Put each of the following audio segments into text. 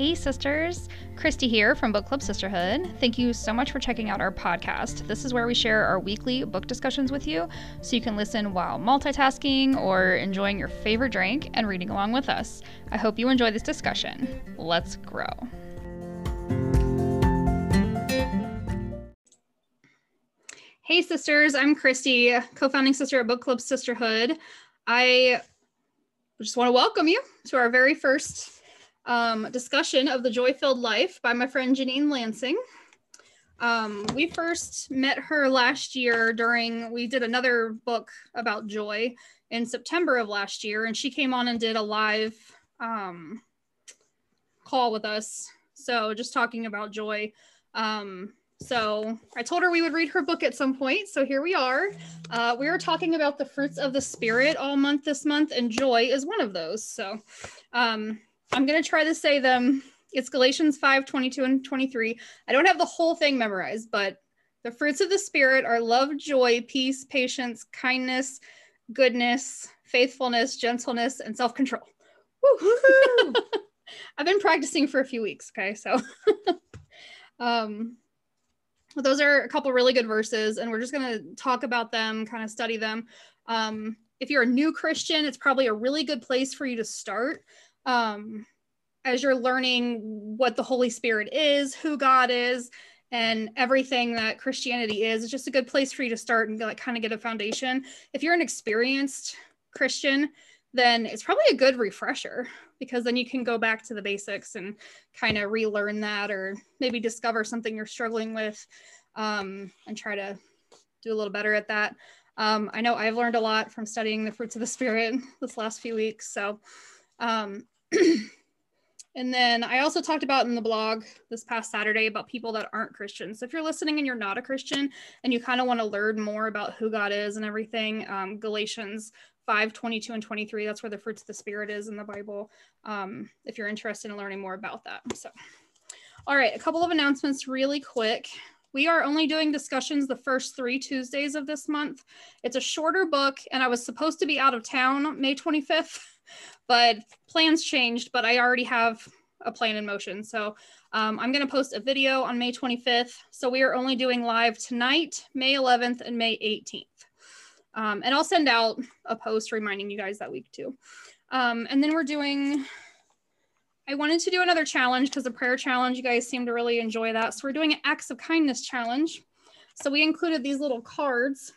Hey, sisters. Christy here from Book Club Sisterhood. Thank you so much for checking out our podcast. This is where we share our weekly book discussions with you so you can listen while multitasking or enjoying your favorite drink and reading along with us. I hope you enjoy this discussion. Let's grow. Hey, sisters. I'm Christy, co founding sister at Book Club Sisterhood. I just want to welcome you to our very first um, discussion of the Joy Filled Life by my friend Janine Lansing. Um, we first met her last year during, we did another book about joy in September of last year, and she came on and did a live um, call with us. So just talking about joy. Um, so I told her we would read her book at some point. So here we are. Uh, we are talking about the fruits of the spirit all month this month, and joy is one of those. So um, I'm going to try to say them. It's Galatians 5 22 and 23. I don't have the whole thing memorized, but the fruits of the Spirit are love, joy, peace, patience, kindness, goodness, faithfulness, gentleness, and self control. I've been practicing for a few weeks. Okay. So, um, those are a couple really good verses, and we're just going to talk about them, kind of study them. Um, if you're a new Christian, it's probably a really good place for you to start um, as you're learning what the Holy Spirit is, who God is, and everything that Christianity is, it's just a good place for you to start and like kind of get a foundation. If you're an experienced Christian, then it's probably a good refresher because then you can go back to the basics and kind of relearn that or maybe discover something you're struggling with um, and try to do a little better at that. Um, I know I've learned a lot from studying the fruits of the spirit this last few weeks. So um, and then I also talked about in the blog this past Saturday about people that aren't Christians. So if you're listening and you're not a Christian and you kind of want to learn more about who God is and everything, um, Galatians 5 22 and 23, that's where the fruits of the Spirit is in the Bible. Um, if you're interested in learning more about that. So, all right, a couple of announcements really quick. We are only doing discussions the first three Tuesdays of this month. It's a shorter book, and I was supposed to be out of town May 25th but plans changed, but I already have a plan in motion. So um, I'm going to post a video on May 25th. So we are only doing live tonight, May 11th, and May 18th. Um, and I'll send out a post reminding you guys that week too. Um, and then we're doing, I wanted to do another challenge because the prayer challenge, you guys seem to really enjoy that. So we're doing an acts of kindness challenge. So we included these little cards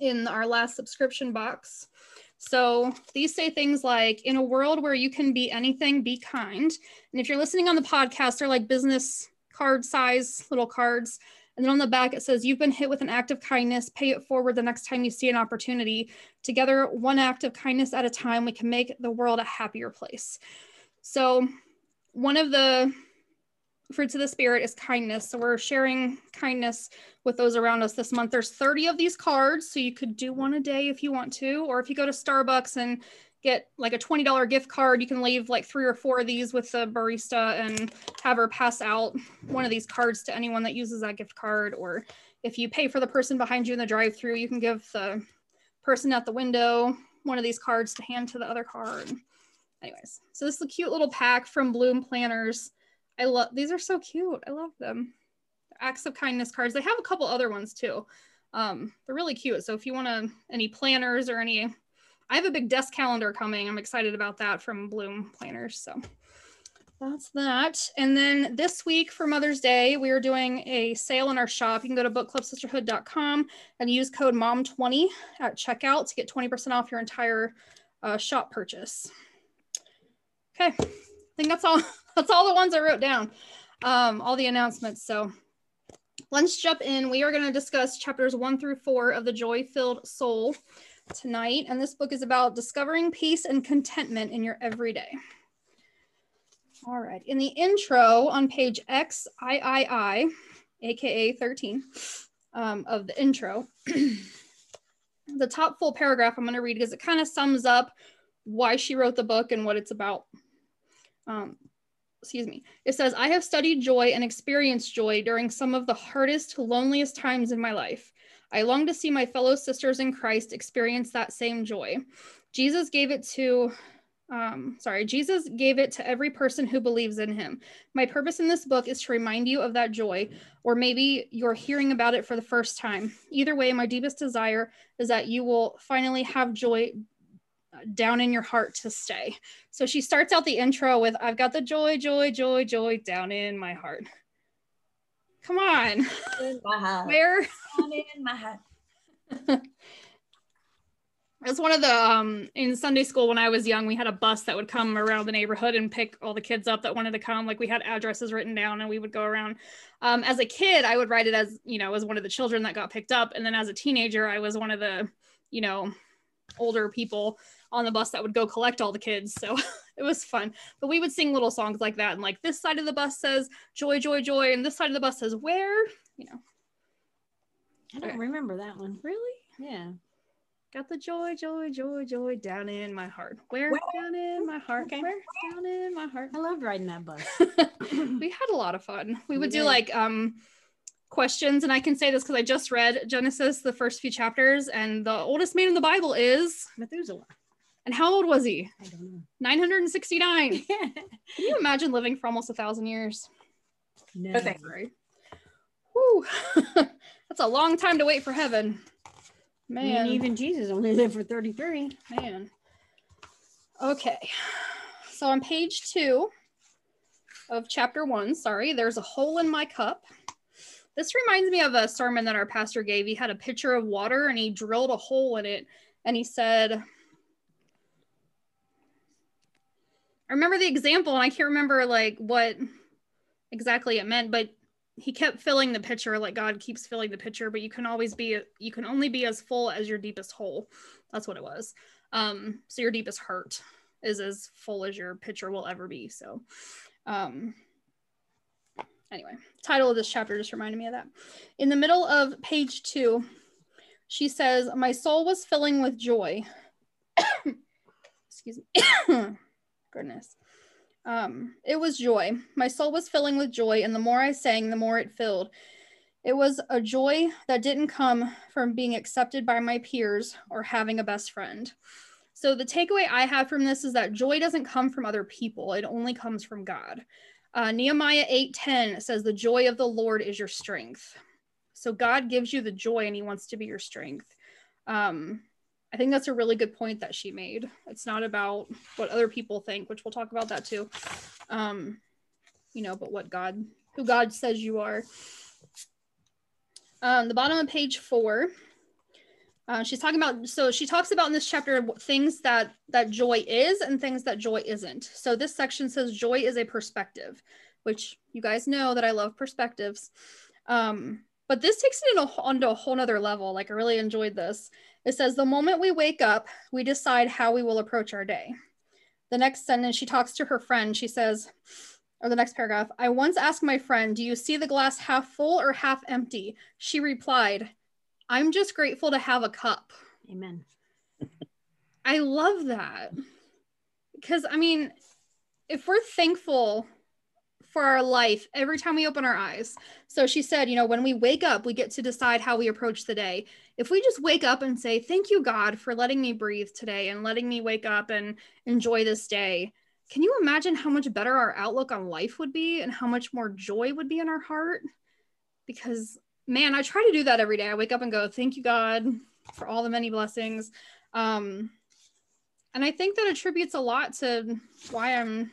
in our last subscription box. So these say things like, in a world where you can be anything, be kind. And if you're listening on the podcast, they're like business card size little cards. And then on the back, it says, You've been hit with an act of kindness. Pay it forward the next time you see an opportunity. Together, one act of kindness at a time, we can make the world a happier place. So, one of the fruits of the spirit is kindness. So we're sharing kindness with those around us this month. There's 30 of these cards, so you could do one a day if you want to, or if you go to Starbucks and get like a $20 gift card, you can leave like three or four of these with the barista and have her pass out one of these cards to anyone that uses that gift card. Or if you pay for the person behind you in the drive-through, you can give the person at the window one of these cards to hand to the other card. Anyways, so this is a cute little pack from Bloom Planners. I love these are so cute. I love them. Acts of kindness cards. They have a couple other ones too. Um, they're really cute. So if you want to any planners or any, I have a big desk calendar coming. I'm excited about that from Bloom Planners. So that's that. And then this week for Mother's Day, we are doing a sale in our shop. You can go to bookclubsisterhood.com and use code MOM20 at checkout to get 20% off your entire uh, shop purchase. Okay, I think that's all. That's all the ones I wrote down, um, all the announcements. So let's jump in. We are going to discuss chapters one through four of The Joy Filled Soul tonight. And this book is about discovering peace and contentment in your everyday. All right. In the intro on page XIII, aka 13 um, of the intro, the top full paragraph I'm going to read because it kind of sums up why she wrote the book and what it's about. Um, excuse me, it says, I have studied joy and experienced joy during some of the hardest, loneliest times in my life. I long to see my fellow sisters in Christ experience that same joy. Jesus gave it to um, sorry, Jesus gave it to every person who believes in him. My purpose in this book is to remind you of that joy, or maybe you're hearing about it for the first time. Either way, my deepest desire is that you will finally have joy down in your heart to stay. So she starts out the intro with, I've got the joy, joy, joy, joy down in my heart. Come on. In my heart. Where? Down in my heart. It's one of the um in Sunday school when I was young, we had a bus that would come around the neighborhood and pick all the kids up that wanted to come. Like we had addresses written down and we would go around. Um, as a kid, I would write it as you know as one of the children that got picked up, and then as a teenager, I was one of the you know older people on the bus that would go collect all the kids. So it was fun. But we would sing little songs like that, and like this side of the bus says joy, joy, joy, and this side of the bus says where, you know. I don't Okay. remember that one. Really? Yeah. Got the joy, joy, joy, joy down in my heart. Where? Where? Down in my heart. Okay. Where? Down in my heart. I loved riding that bus. we had a lot of fun. We We would do did. like um questions, and I can say this because I just read Genesis, the first few chapters, and the oldest man in the Bible is, Methuselah. And how old was he? I don't know. 969. Can you imagine living for almost a thousand years? no. thank Right. Whew. That's a long time to wait for heaven. I Man. mean, even Jesus only lived for 33. Man. Okay. So on page two of chapter one, sorry, there's a hole in my cup. This reminds me of a sermon that our pastor gave. He had a pitcher of water and he drilled a hole in it and he said, I remember the example and I can't remember like what exactly it meant, but he kept filling the pitcher like God keeps filling the pitcher, but you can always be you can only be as full as your deepest hole. That's what it was. Um, so your deepest hurt is as full as your pitcher will ever be. So um anyway, title of this chapter just reminded me of that. In the middle of page two, she says, My soul was filling with joy. Excuse me. Goodness. Um, it was joy. My soul was filling with joy, and the more I sang, the more it filled. It was a joy that didn't come from being accepted by my peers or having a best friend. So the takeaway I have from this is that joy doesn't come from other people; it only comes from God. Uh, Nehemiah eight ten says, "The joy of the Lord is your strength." So God gives you the joy, and He wants to be your strength. Um, I think that's a really good point that she made. It's not about what other people think, which we'll talk about that too. Um, you know, but what God, who God says you are. Um, the bottom of page four, uh, she's talking about. So she talks about in this chapter things that that joy is and things that joy isn't. So this section says joy is a perspective, which you guys know that I love perspectives. Um, but this takes it in a, onto a whole nother level. Like I really enjoyed this. It says the moment we wake up, we decide how we will approach our day. The next sentence, she talks to her friend. She says, or the next paragraph, I once asked my friend, Do you see the glass half full or half empty? She replied, I'm just grateful to have a cup. Amen. I love that. Because, I mean, if we're thankful for our life every time we open our eyes. So she said, you know, when we wake up, we get to decide how we approach the day. If we just wake up and say, Thank you, God, for letting me breathe today and letting me wake up and enjoy this day, can you imagine how much better our outlook on life would be and how much more joy would be in our heart? Because, man, I try to do that every day. I wake up and go, Thank you, God, for all the many blessings. Um, and I think that attributes a lot to why I'm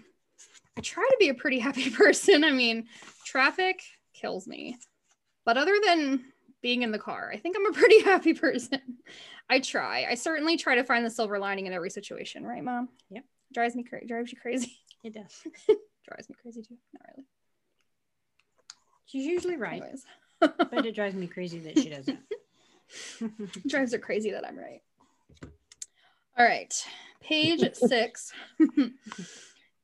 I try to be a pretty happy person. I mean, traffic kills me. But other than being in the car, I think I'm a pretty happy person. I try. I certainly try to find the silver lining in every situation, right, mom? Yep. Drives me crazy. Drives you crazy. It does. drives me crazy too. Not really. She's usually right, Anyways. but it drives me crazy that she doesn't. drives her crazy that I'm right. All right. Page six.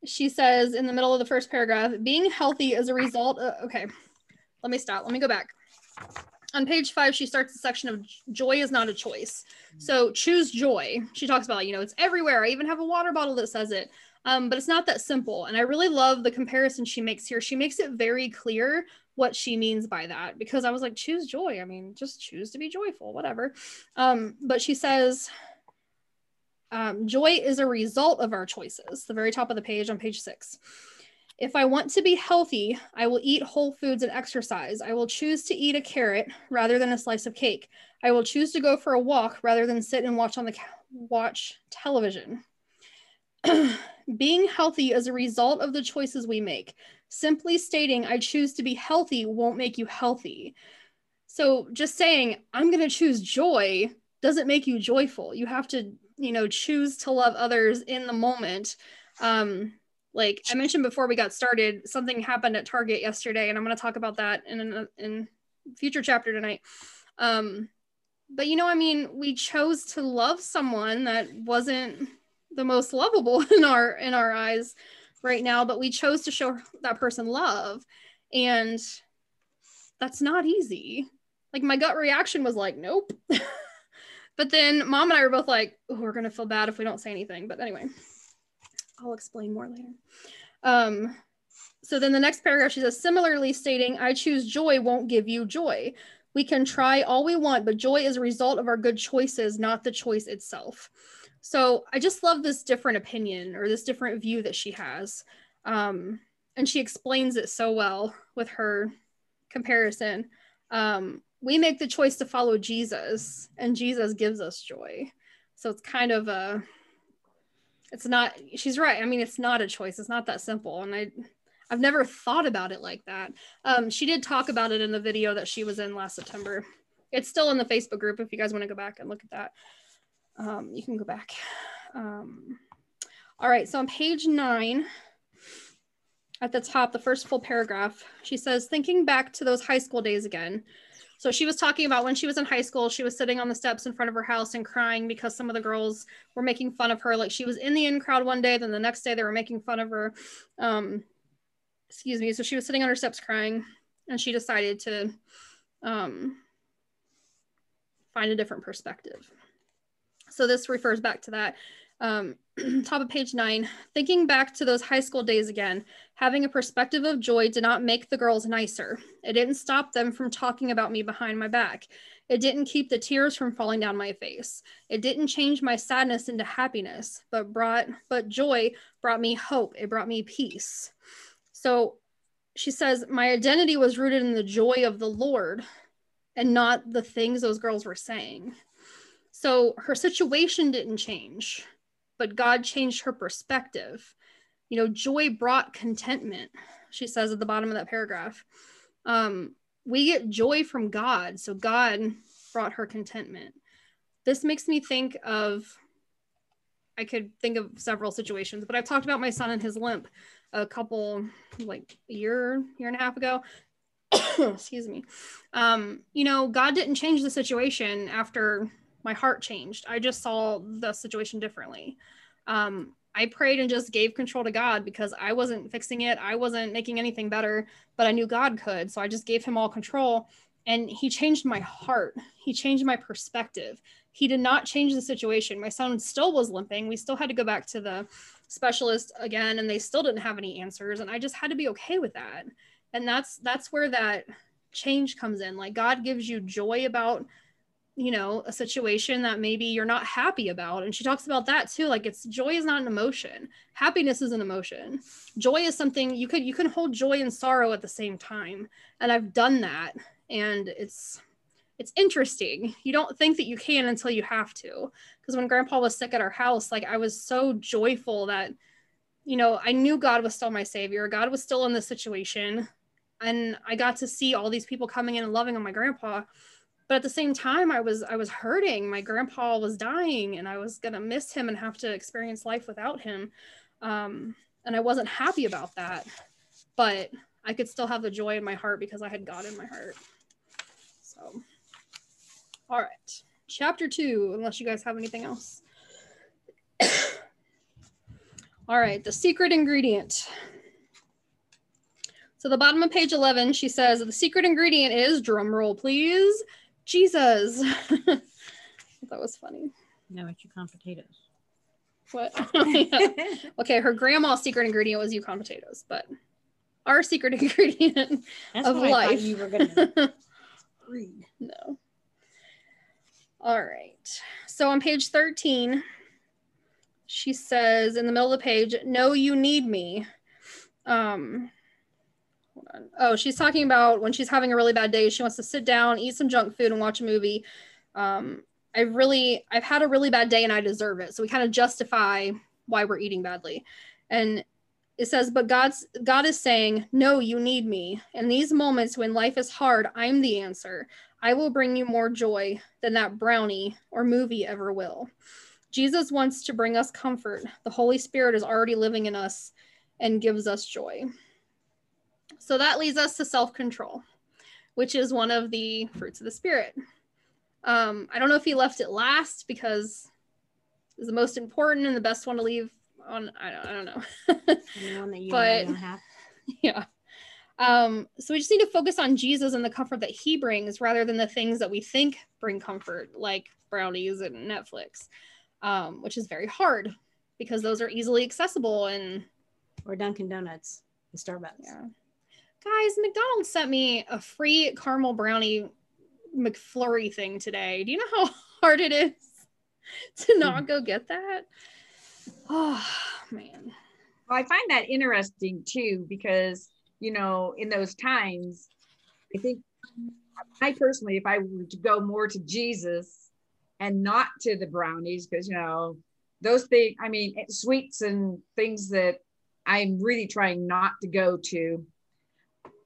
She says in the middle of the first paragraph being healthy is a result of, okay let me stop let me go back. On page five she starts the section of joy is not a choice. So choose joy. She talks about you know it's everywhere. I even have a water bottle that says it. Um, but it's not that simple. And i really love the comparison she makes here. She makes it very clear what she means by that because i was like choose joy. I mean just choose to be joyful whatever. Um, but she says Um, joy is a result of our choices. The very top of the page on page six. If I want to be healthy, I will eat whole foods and exercise. I will choose to eat a carrot rather than a slice of cake. I will choose to go for a walk rather than sit and watch on the ca- watch television. Being healthy is a result of the choices we make. Simply stating I choose to be healthy won't make you healthy. So just saying I'm going to choose joy doesn't make you joyful. You have to, you know, choose to love others in the moment. Um, like I mentioned before we got started, something happened at Target yesterday, and I'm going to talk about that in a in future chapter tonight. Um, but you know, I mean, we chose to love someone that wasn't the most lovable in our in our eyes right now, but we chose to show that person love, and that's not easy. Like my gut reaction was like, nope. but then mom and I were both like, we're gonna feel bad if we don't say anything. But anyway. I'll explain more later. Um, so then the next paragraph, she says, similarly stating, I choose joy won't give you joy. We can try all we want, but joy is a result of our good choices, not the choice itself. So I just love this different opinion or this different view that she has. Um, and she explains it so well with her comparison. Um, we make the choice to follow Jesus, and Jesus gives us joy. So it's kind of a it's not she's right. I mean it's not a choice. It's not that simple. And i i've never thought about it like that. Um, she did talk about it in the video that she was in last september. It's still in the facebook group if you guys want to go back and look at that. Um, you can go back. Um, all right so on page nine at the top the first full paragraph she says thinking back to those high school days again so she was talking about when she was in high school, she was sitting on the steps in front of her house and crying because some of the girls were making fun of her. Like she was in the in crowd one day, then the next day they were making fun of her. Um, excuse me. So she was sitting on her steps crying, and she decided to um, find a different perspective. So this refers back to that. Um, top of page nine, thinking back to those high school days again, having a perspective of joy did not make the girls nicer. It didn't stop them from talking about me behind my back. It didn't keep the tears from falling down my face. It didn't change my sadness into happiness, but brought but joy brought me hope. It brought me peace. So she says, my identity was rooted in the joy of the Lord and not the things those girls were saying. So her situation didn't change but God changed her perspective. You know, joy brought contentment, she says at the bottom of that paragraph. Um, we get joy from God. So God brought her contentment. This makes me think of, I could think of several situations, but I've talked about my son and his limp a couple, like a year, year and a half ago. Excuse me. Um, you know, God didn't change the situation after my heart changed. I just saw the situation differently. Um, I prayed and just gave control to God because I wasn't fixing it. I wasn't making anything better, but I knew God could. So I just gave him all control and he changed my heart. He changed my perspective. He did not change the situation. My son still was limping. We still had to go back to the specialist again and they still didn't have any answers and I just had to be okay with that. And that's that's where that change comes in. Like God gives you joy about you know a situation that maybe you're not happy about and she talks about that too like it's joy is not an emotion. Happiness is an emotion. Joy is something you could you can hold joy and sorrow at the same time and i've done that and it's it's interesting. You don't think that you can until you have to because when grandpa was sick at our house like i was so joyful that you know i knew god was still my savior. God was still in the situation and i got to see all these people coming in and loving on my grandpa but at the same time i was i was hurting. My grandpa was dying and i was going to miss him and have to experience life without him. Um, and i wasn't happy about that but i could still have the joy in my heart because i had god in my heart. So all right. Chapter two unless you guys have anything else. All right the secret ingredient. So the bottom of page 11 she says the secret ingredient is drum roll please Jesus. that was funny. No, it's Yukon potatoes. What? Okay, her grandma's secret ingredient was Yukon potatoes, but our secret ingredient That's of life. you were gonna read. No. All right. So on page 13, she says in the middle of the page, No, you need me. Um, hold on. Oh, she's talking about when she's having a really bad day, she wants to sit down, eat some junk food, and watch a movie. Um, I've really, I've had a really bad day and I deserve it. So we kind of justify why we're eating badly. And it says, but God's God is saying, No, you need me. In these moments when life is hard, I'm the answer. I will bring you more joy than that brownie or movie ever will. Jesus wants to bring us comfort. The Holy Spirit is already living in us and gives us joy. So that leads us to self control, which is one of the fruits of the Spirit. Um, I don't know if he left it last because it's the most important and the best one to leave on. I don't, I don't know. one that you but have. yeah. Um, so we just need to focus on Jesus and the comfort that he brings rather than the things that we think bring comfort, like brownies and Netflix, um, which is very hard because those are easily accessible and or Dunkin' Donuts and Starbucks. Yeah. Guys, McDonald's sent me a free caramel brownie McFlurry thing today. Do you know how hard it is to not hmm. go get that? Oh man. Well, I find that interesting too because you know in those times, I think I personally, if I were to go more to Jesus and not to the brownies, because you know those things, I mean sweets and things that I'm really trying not to go to,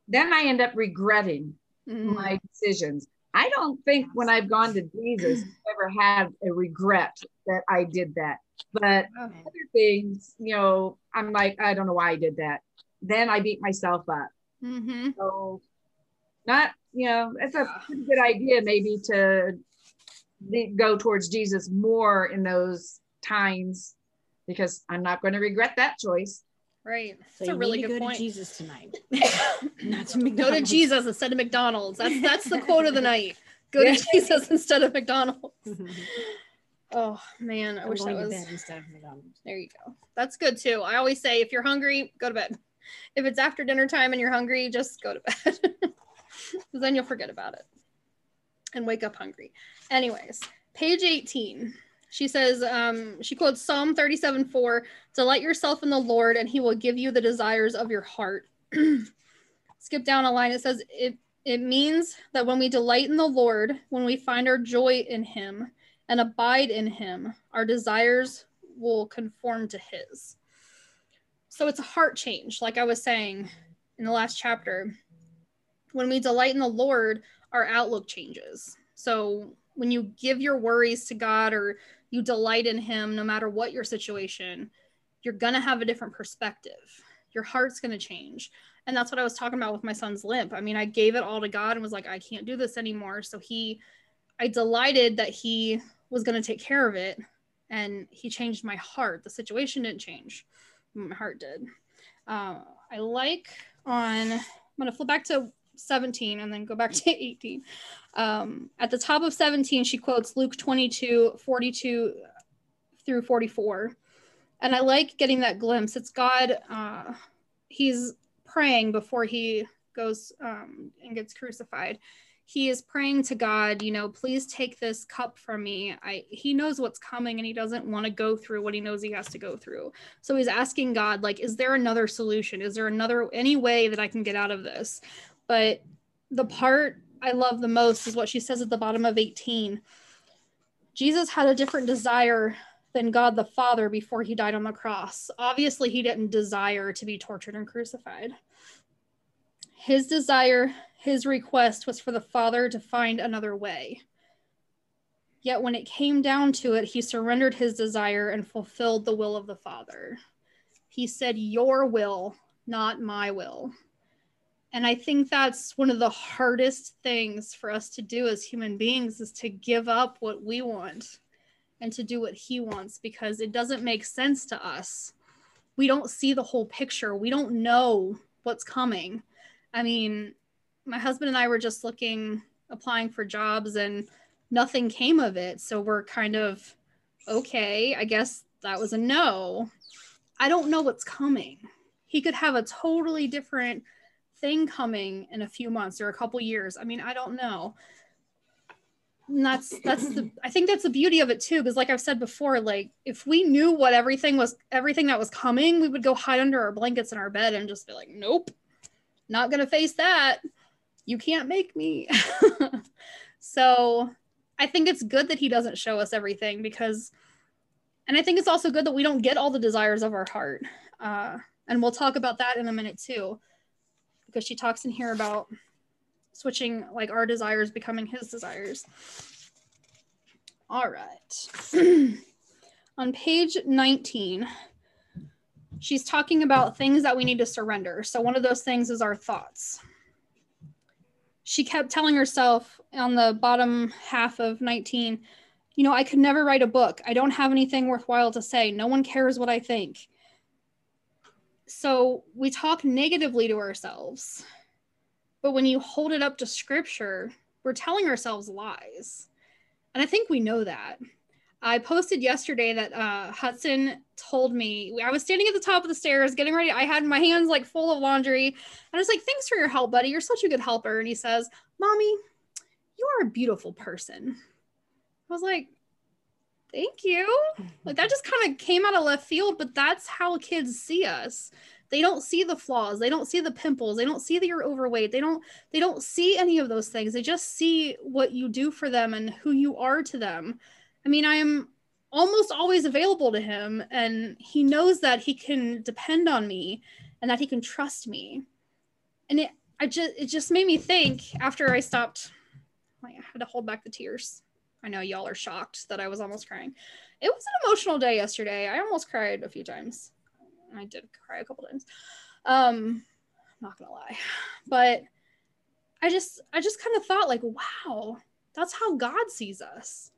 then I end up regretting mm. my decisions. I don't think when I've gone to Jesus, I've ever had a regret that I did that. But okay. other things, you know, I'm like, I don't know why I did that. Then I beat myself up. Mm-hmm. So, not, you know, it's a pretty good idea maybe to go towards Jesus more in those times because I'm not going to regret that choice. Right. So that's a really good point. To Jesus tonight. Not to McDonald's. Go to Jesus instead of McDonald's. That's that's the quote of the night. Go to Jesus instead of McDonald's. oh man, I I'm wish that was instead of McDonald's. There you go. That's good too. I always say if you're hungry, go to bed. If it's after dinner time and you're hungry, just go to bed. then you'll forget about it and wake up hungry. Anyways, page 18 she says, um, she quotes Psalm 37 4 Delight yourself in the Lord, and he will give you the desires of your heart. Skip down a line. It says, it, it means that when we delight in the Lord, when we find our joy in him and abide in him, our desires will conform to his. So it's a heart change, like I was saying in the last chapter. When we delight in the Lord, our outlook changes. So when you give your worries to God or you delight in him no matter what your situation you're going to have a different perspective. Your heart's going to change. And that's what i was talking about with my son's limp. I mean i gave it all to god and was like i can't do this anymore. So he i delighted that he was going to take care of it and he changed my heart. The situation didn't change. My heart did. Uh, i like on i'm going to flip back to 17 and then go back to 18. Um, at the top of 17, she quotes Luke 22, 42 through 44. And I like getting that glimpse. It's God, uh, he's praying before he goes um, and gets crucified. He is praying to God, you know, please take this cup from me. I he knows what's coming and he doesn't want to go through what he knows he has to go through. So he's asking God, like, is there another solution? Is there another any way that I can get out of this? But the part I love the most is what she says at the bottom of 18. Jesus had a different desire than God the Father before he died on the cross. Obviously, he didn't desire to be tortured and crucified. His desire, his request was for the Father to find another way. Yet when it came down to it, he surrendered his desire and fulfilled the will of the Father. He said, Your will, not my will. And I think that's one of the hardest things for us to do as human beings is to give up what we want and to do what he wants because it doesn't make sense to us. We don't see the whole picture. We don't know what's coming. I mean, my husband and I were just looking, applying for jobs, and nothing came of it. So we're kind of, okay, I guess that was a no. I don't know what's coming. He could have a totally different thing coming in a few months or a couple years. I mean, I don't know. and that's that's the i think that's the beauty of it too because like i've said before like if we knew what everything was everything that was coming we would go hide under our blankets in our bed and just be like nope not gonna face that you can't make me so i think it's good that he doesn't show us everything because and i think it's also good that we don't get all the desires of our heart uh, and we'll talk about that in a minute too because she talks in here about switching like our desires becoming his desires. All right. On page 19, she's talking about things that we need to surrender. So one of those things is our thoughts. She kept telling herself on the bottom half of 19, you know, I could never write a book. I don't have anything worthwhile to say. No one cares what I think. So we talk negatively to ourselves but when you hold it up to scripture, we're telling ourselves lies. And I think we know that. I posted yesterday that uh, Hudson told me I was standing at the top of the stairs getting ready. I had my hands like full of laundry. And I was like, Thanks for your help, buddy. You're such a good helper. And he says, Mommy, you are a beautiful person. I was like, Thank you. Like that just kind of came out of left field, but that's how kids see us. They don't see the flaws they don't see the pimples they don't see that you're overweight they don't they don't see any of those things. They just see what you do for them and who you are to them. I mean i am almost always available to him and he knows that he can depend on me and that he can trust me. And it i just it just made me think after i stopped i had to hold back the tears i know y'all are shocked that i was almost crying it was an emotional day yesterday i almost cried a few times I did cry a couple times. Um, I'm not gonna lie, but I just I just kind of thought like, wow, that's how God sees us.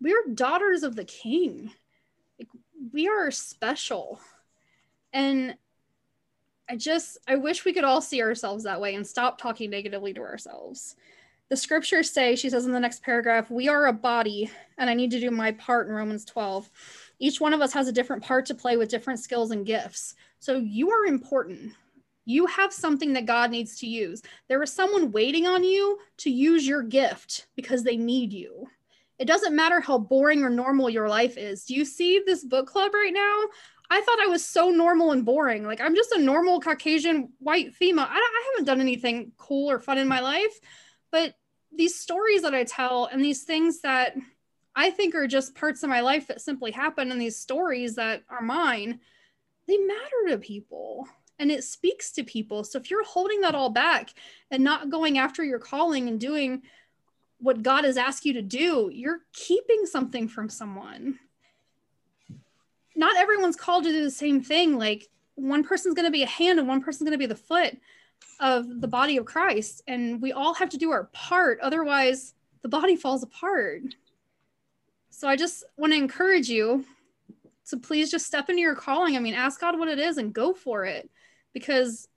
We're daughters of the King. Like, we are special, and I just I wish we could all see ourselves that way and stop talking negatively to ourselves. The scriptures say, she says in the next paragraph, we are a body, and I need to do my part in Romans 12 each one of us has a different part to play with different skills and gifts. So you are important. You have something that God needs to use. There is someone waiting on you to use your gift because they need you. It doesn't matter how boring or normal your life is. Do you see this book club right now? I thought I was so normal and boring. Like I'm just a normal Caucasian white female. I, I haven't done anything cool or fun in my life, but these stories that I tell and these things that I think are just parts of my life that simply happen and these stories that are mine, they matter to people and it speaks to people. So if you're holding that all back and not going after your calling and doing what God has asked you to do, you're keeping something from someone. Not everyone's called to do the same thing. Like one person's going to be a hand and one person's going to be the foot of the body of Christ. And we all have to do our part. Otherwise, the body falls apart. So I just want to encourage you to please just step into your calling. I mean, ask God what it is and go for it because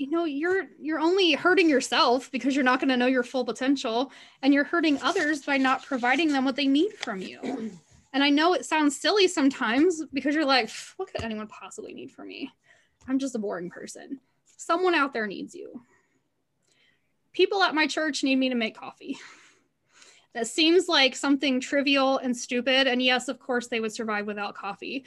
you know you're you're only hurting yourself because you're not going to know your full potential and you're hurting others by not providing them what they need from you and i know it sounds silly sometimes because you're like what could anyone possibly need from me i'm just a boring person someone out there needs you people at my church need me to make coffee that seems like something trivial and stupid. And yes, of course, they would survive without coffee,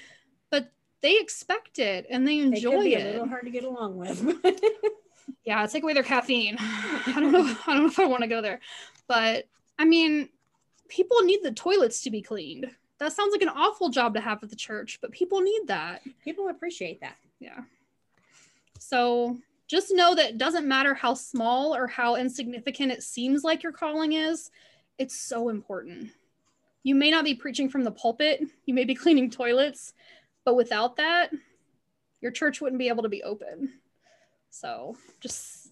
but they expect it and they enjoy it. A little hard to get along with. yeah, take away their caffeine. I don't know. I don't know if I want to go there, but I mean, people need the toilets to be cleaned. That sounds like an awful job to have at the church, but people need that. People appreciate that. Yeah. So just know that it doesn't matter how small or how insignificant it seems like your calling is it's so important. You may not be preaching from the pulpit, you may be cleaning toilets, but without that, your church wouldn't be able to be open. So just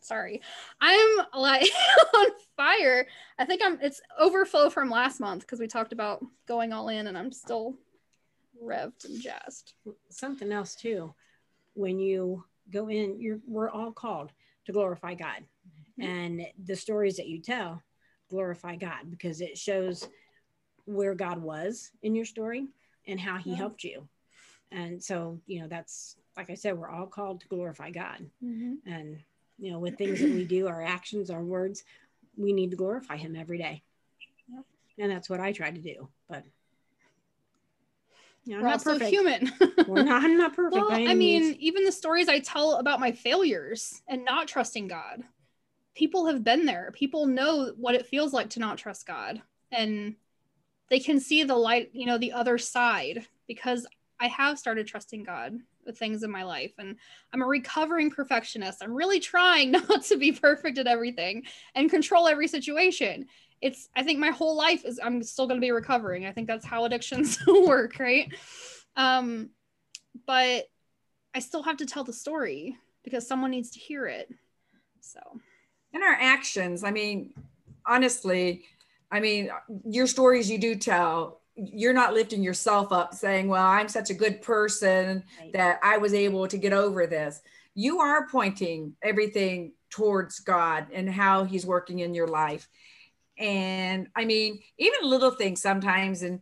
sorry. I'm like on fire. I think I'm it's overflow from last month because we talked about going all in and I'm still revved and jazzed. Something else too. When you go in, you're we're all called to glorify God. Mm-hmm. And the stories that you tell glorify God because it shows where God was in your story and how he yeah. helped you. And so, you know, that's like I said, we're all called to glorify God. Mm-hmm. And, you know, with things that we do, our actions, our words, we need to glorify him every day. And that's what I try to do. But you know, We're also perfect. human. We're not, I'm not perfect. Well, I mean, even the stories I tell about my failures and not trusting God, people have been there. People know what it feels like to not trust God. And they can see the light, you know, the other side because I have started trusting God with things in my life. And I'm a recovering perfectionist. I'm really trying not to be perfect at everything and control every situation. It's, I think my whole life is, I'm still going to be recovering. I think that's how addictions work, right? Um, but I still have to tell the story because someone needs to hear it. So, and our actions, I mean, honestly, I mean, your stories you do tell you're not lifting yourself up saying, Well, I'm such a good person right. that I was able to get over this. You are pointing everything towards God and how He's working in your life. And I mean, even little things sometimes, and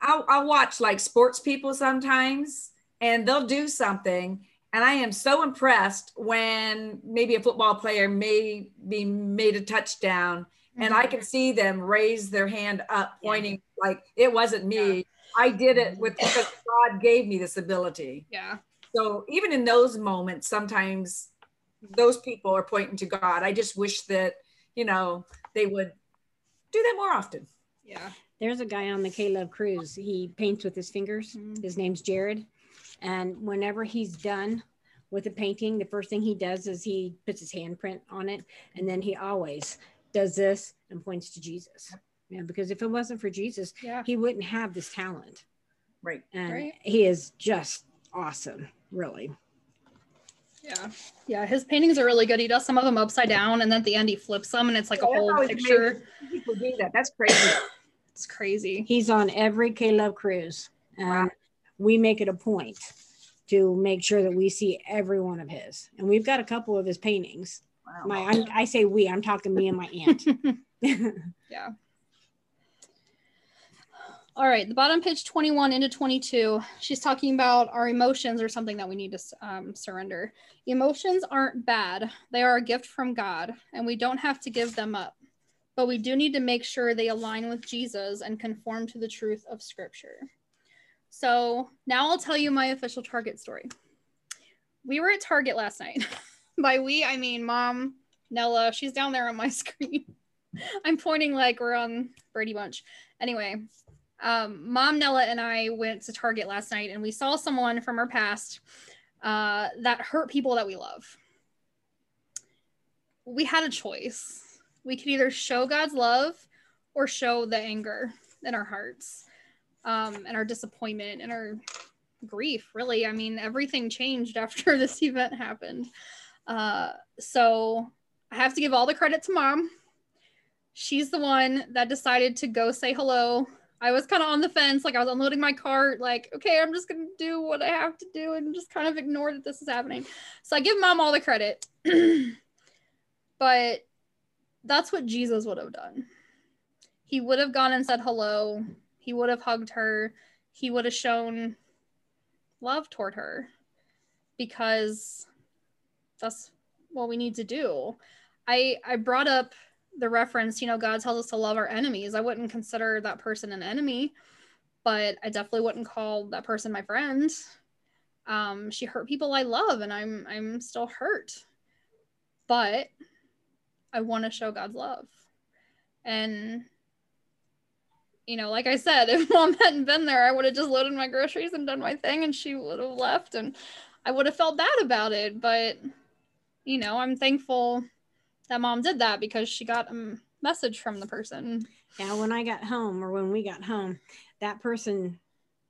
I'll, I'll watch like sports people sometimes, and they'll do something. And I am so impressed when maybe a football player may be made a touchdown and I can mm-hmm. see them raise their hand up, pointing yeah. like it wasn't me. Yeah. I did it with because God gave me this ability. Yeah. So even in those moments, sometimes those people are pointing to God. I just wish that you know they would do that more often. Yeah. There's a guy on the K Love cruise. He paints with his fingers. Mm-hmm. His name's Jared. And whenever he's done with a painting, the first thing he does is he puts his handprint on it. And then he always does this and points to Jesus. Yeah, because if it wasn't for Jesus, yeah. he wouldn't have this talent. Right. And right. he is just awesome, really. Yeah. Yeah. His paintings are really good. He does some of them upside down and then at the end he flips them and it's like oh, yeah, a whole picture. People do that. That's crazy. it's crazy. He's on every K Love cruise. And wow. we make it a point to make sure that we see every one of his. And we've got a couple of his paintings Wow. My, I'm, I say we. I'm talking me and my aunt. yeah. All right, the bottom page 21 into 22, she's talking about our emotions or something that we need to um, surrender. Emotions aren't bad, they are a gift from God, and we don't have to give them up. But we do need to make sure they align with Jesus and conform to the truth of Scripture. So now I'll tell you my official Target story. We were at Target last night. By we, I mean mom, Nella. She's down there on my screen. I'm pointing like we're on Brady Bunch. Anyway, um, mom, Nella, and I went to Target last night and we saw someone from our past uh, that hurt people that we love. We had a choice. We could either show God's love or show the anger in our hearts um, and our disappointment and our grief, really. I mean, everything changed after this event happened. Uh, so I have to give all the credit to mom. She's the one that decided to go say hello. I was kind of on the fence, like I was unloading my cart, like, okay, I'm just gonna do what I have to do and just kind of ignore that this is happening. So I give mom all the credit. but that's what Jesus would have done. He would have gone and said hello. He would have hugged her. He would have shown love toward her because that's what we need to do. I I brought up the reference, you know, God tells us to love our enemies. I wouldn't consider that person an enemy, but I definitely wouldn't call that person my friend. Um, she hurt people I love, and I'm I'm still hurt, but I want to show God's love, and you know, like I said, if mom hadn't been there, I would have just loaded my groceries and done my thing, and she would have left, and I would have felt bad about it, but you know, I'm thankful that mom did that because she got a message from the person. Yeah, when I got home or when we got home, that person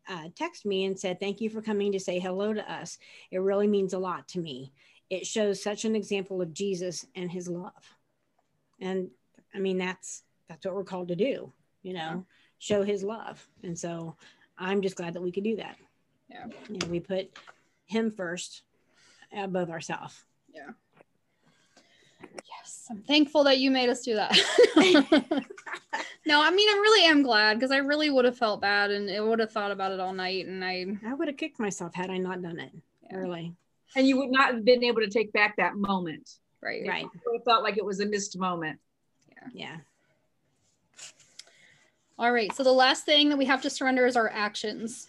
uh, texted me and said, Thank you for coming to say hello to us. It really means a lot to me. It shows such an example of Jesus and his love. And I mean, that's that's what we're called to do, you know, show his love. And so I'm just glad that we could do that. Yeah. You know, we put him first above ourselves. Yeah. Yes, I'm thankful that you made us do that. no, I mean I really am glad because I really would have felt bad and it would have thought about it all night and I I would have kicked myself had I not done it. Yeah. Really. And you would not have been able to take back that moment. Right. Right. It felt like it was a missed moment. Yeah. Yeah. All right. So the last thing that we have to surrender is our actions.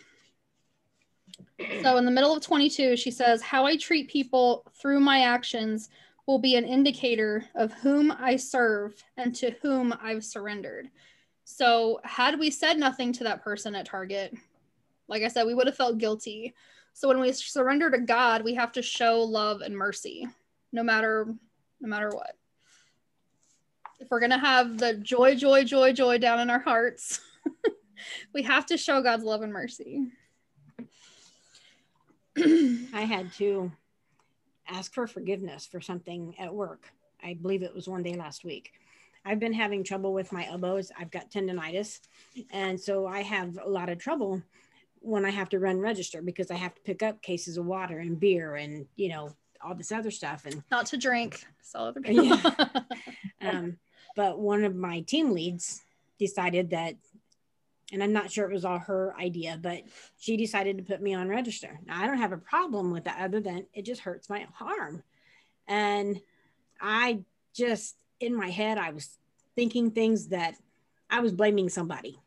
So in the middle of 22, she says, How I treat people through my actions will be an indicator of whom I serve and to whom I've surrendered. So, had we said nothing to that person at Target, like I said, we would have felt guilty. So, when we surrender to God, we have to show love and mercy, no matter no matter what. If we're gonna have the joy, joy, joy, joy down in our hearts, we have to show God's love and mercy. I had to ask for forgiveness for something at work. I believe it was one day last week. I've been having trouble with my elbows. I've got tendonitis. And so I have a lot of trouble when I have to run register because I have to pick up cases of water and beer and, you know, all this other stuff. And not to drink, other people. yeah. um, but one of my team leads decided that and I'm not sure it was all her idea, but she decided to put me on register. Now, I don't have a problem with that other than it just hurts my arm. And I just, in my head, I was thinking things that I was blaming somebody.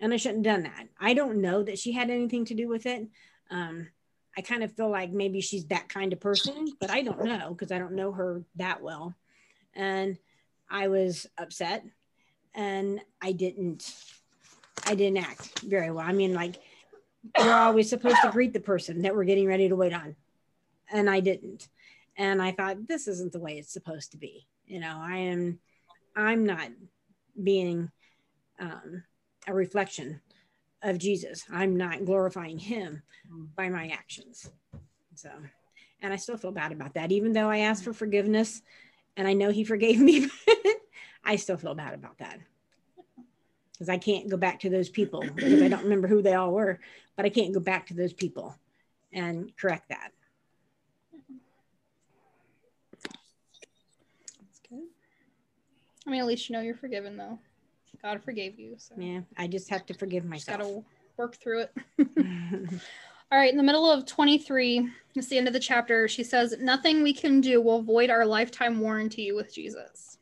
And I shouldn't have done that. I don't know that she had anything to do with it. Um, I kind of feel like maybe she's that kind of person, but I don't know because I don't know her that well. And I was upset and I didn't I didn't act very well. I mean, like we're always supposed to greet the person that we're getting ready to wait on, and I didn't. And I thought this isn't the way it's supposed to be. You know, I am, I'm not being um, a reflection of Jesus. I'm not glorifying Him by my actions. So, and I still feel bad about that, even though I asked for forgiveness, and I know He forgave me. I still feel bad about that because I can't go back to those people because I don't remember who they all were, but I can't go back to those people and correct that. That's good. I mean, at least you know you're forgiven, though. God forgave you. So. Yeah, I just have to forgive myself. Got to work through it. All right, in the middle of 23, it's the end of the chapter. She says, Nothing we can do will void our lifetime warranty with Jesus.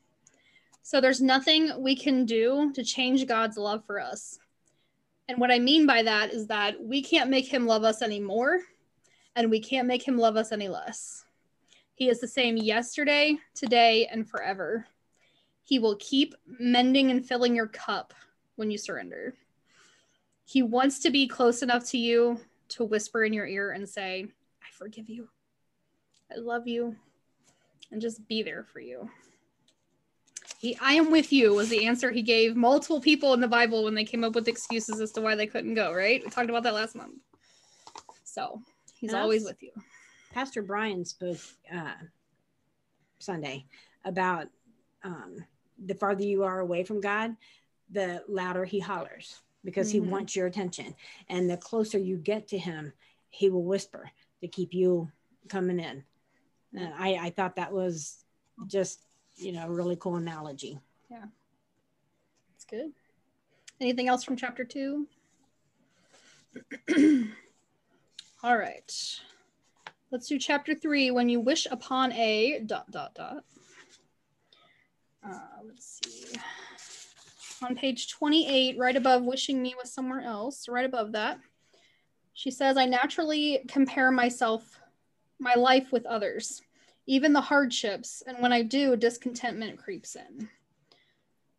So there's nothing we can do to change God's love for us. And what I mean by that is that we can't make him love us anymore, and we can't make him love us any less. He is the same yesterday, today, and forever. He will keep mending and filling your cup when you surrender. He wants to be close enough to you to whisper in your ear and say, I forgive you. I love you. And just be there for you. He, I am with you was the answer he gave multiple people in the Bible when they came up with excuses as to why they couldn't go, right? We talked about that last month. So he's always with you. Pastor Brian spoke uh, Sunday about um, the farther you are away from God, the louder he hollers because mm-hmm. he wants your attention. And the closer you get to him, he will whisper to keep you coming in. And I, I thought that was just you know, really cool analogy. Yeah. That's good. Anything else from chapter two? All right. Let's do chapter three. When you wish upon a dot dot dot. Uh, let's see. On page 28, right above wishing me was somewhere else, right above that, she says, I naturally compare myself, my life with others even the hardships. And when I do, discontentment creeps in.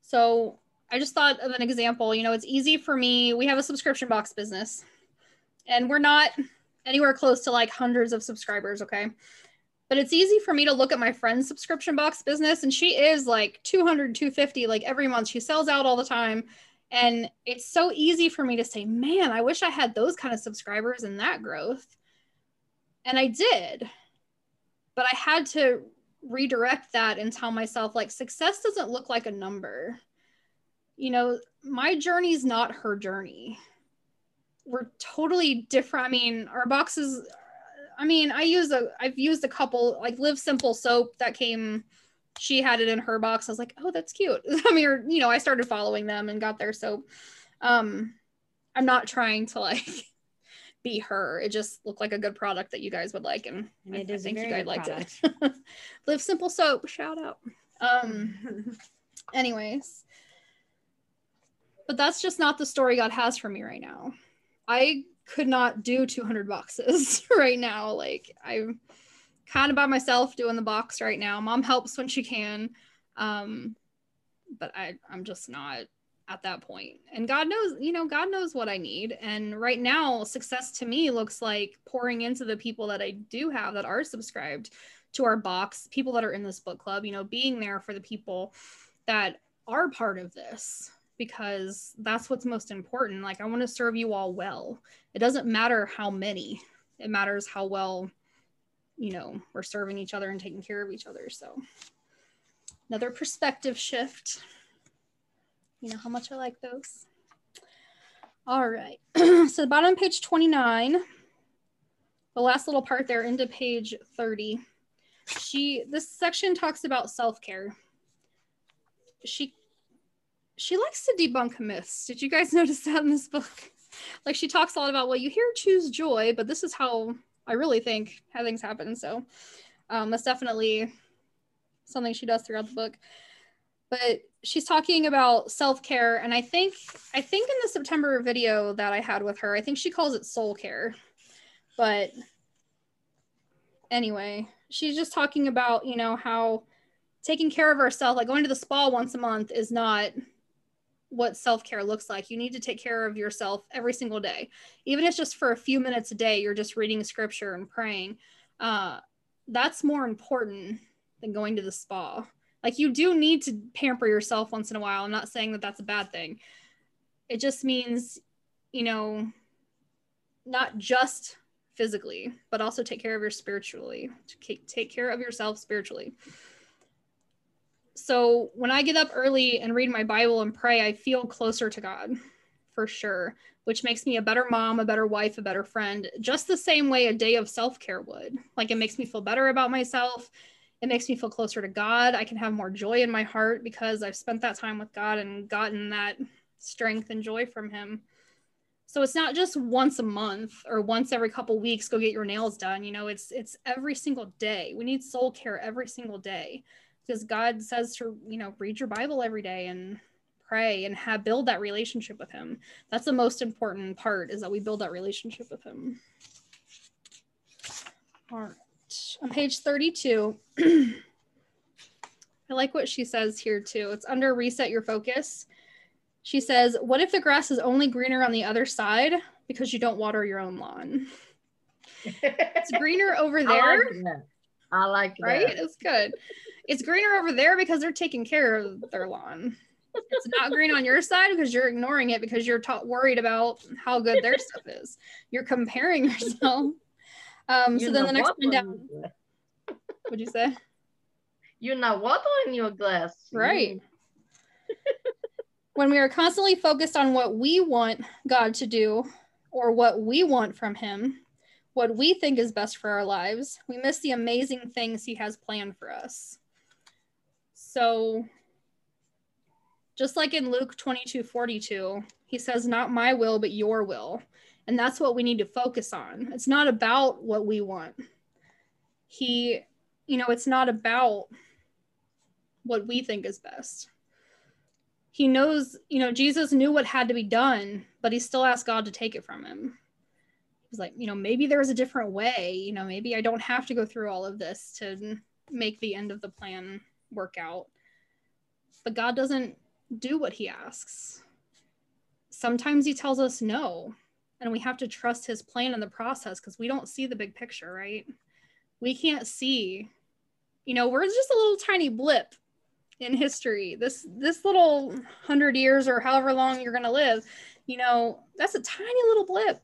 So I just thought of an example. You know, it's easy for me. We have a subscription box business, and we're not anywhere close to like hundreds of subscribers. Okay. But it's easy for me to look at my friend's subscription box business, and she is like 200, 250 like every month. She sells out all the time. And it's so easy for me to say, man, I wish I had those kind of subscribers and that growth. And I did but I had to redirect that and tell myself like success doesn't look like a number. You know, my journey is not her journey. We're totally different. I mean, our boxes I mean, I use a I've used a couple like Live Simple soap that came she had it in her box. I was like, "Oh, that's cute." I mean, you know, I started following them and got their soap. Um I'm not trying to like be her. It just looked like a good product that you guys would like, and, I, I think you guys liked product. it. Live Simple Soap, shout out. Um, Anyways, but that's just not the story God has for me right now. I could not do 200 boxes right now. Like I'm kind of by myself doing the box right now. Mom helps when she can. Um, but I, I'm just not at that point. And God knows, you know, God knows what I need. And right now, success to me looks like pouring into the people that I do have that are subscribed to our box, people that are in this book club, you know, being there for the people that are part of this because that's what's most important. Like, I want to serve you all well. It doesn't matter how many, it matters how well, you know, we're serving each other and taking care of each other. So, another perspective shift. You know how much I like those. All right. so, the bottom page 29, the last little part there into page 30. She, this section talks about self care. She she likes to debunk myths. Did you guys notice that in this book? like she talks a lot about well, you hear choose joy, but this is how I really think how things happen. So um, that's definitely something she does throughout the book. But she's talking about self-care, and I think I think in the September video that I had with her, I think she calls it soul care. But anyway, she's just talking about you know how taking care of ourselves, like going to the spa once a month, is not what self-care looks like you need to take care of yourself every single day even if it's just for a few minutes a day you're just reading scripture and praying uh, that's more important than going to the spa like you do need to pamper yourself once in a while i'm not saying that that's a bad thing it just means you know not just physically but also take care of your spiritually take care of yourself spiritually so when I get up early and read my Bible and pray, I feel closer to God for sure, which makes me a better mom, a better wife, a better friend, just the same way a day of self care would. Like it makes me feel better about myself. It makes me feel closer to God. I can have more joy in my heart because I've spent that time with God and gotten that strength and joy from Him. So it's not just once a month or once every couple weeks go get your nails done. You know, it's it's every single day. We need soul care every single day because God says to, you know, read your Bible every day and pray and have build that relationship with him. That's the most important part is that we build that relationship with him. All right. On page 32, I like what she says here too. It's under reset your focus. She says, What if the grass is only greener on the other side because you don't water your own lawn? it's greener over there. I like that. I like right? It's good. It's greener over there because they're taking care of their lawn. It's not green on your side because you're ignoring it because you're ta- worried about how good their stuff is. You're comparing yourself. Um, so then the next one down. What'd you say? You're not watering your glass. Right. when we are constantly focused on what we want God to do or what we want from Him, what we think is best for our lives, we miss the amazing things He has planned for us. So just like in Luke 22 42, he says, Not my will, but your will. And that's what we need to focus on. It's not about what we want. He, you know, it's not about what we think is best. He knows, you know, Jesus knew what had to be done, but he still asked God to take it from him. He's like, you know, maybe there's a different way. You know, maybe I don't have to go through all of this to make the end of the plan work out. But God doesn't do what he asks. Sometimes he tells us no, and we have to trust his plan in the process because we don't see the big picture, right? We can't see, you know, we're just a little tiny blip in history. This this little 100 years or however long you're going to live, you know, that's a tiny little blip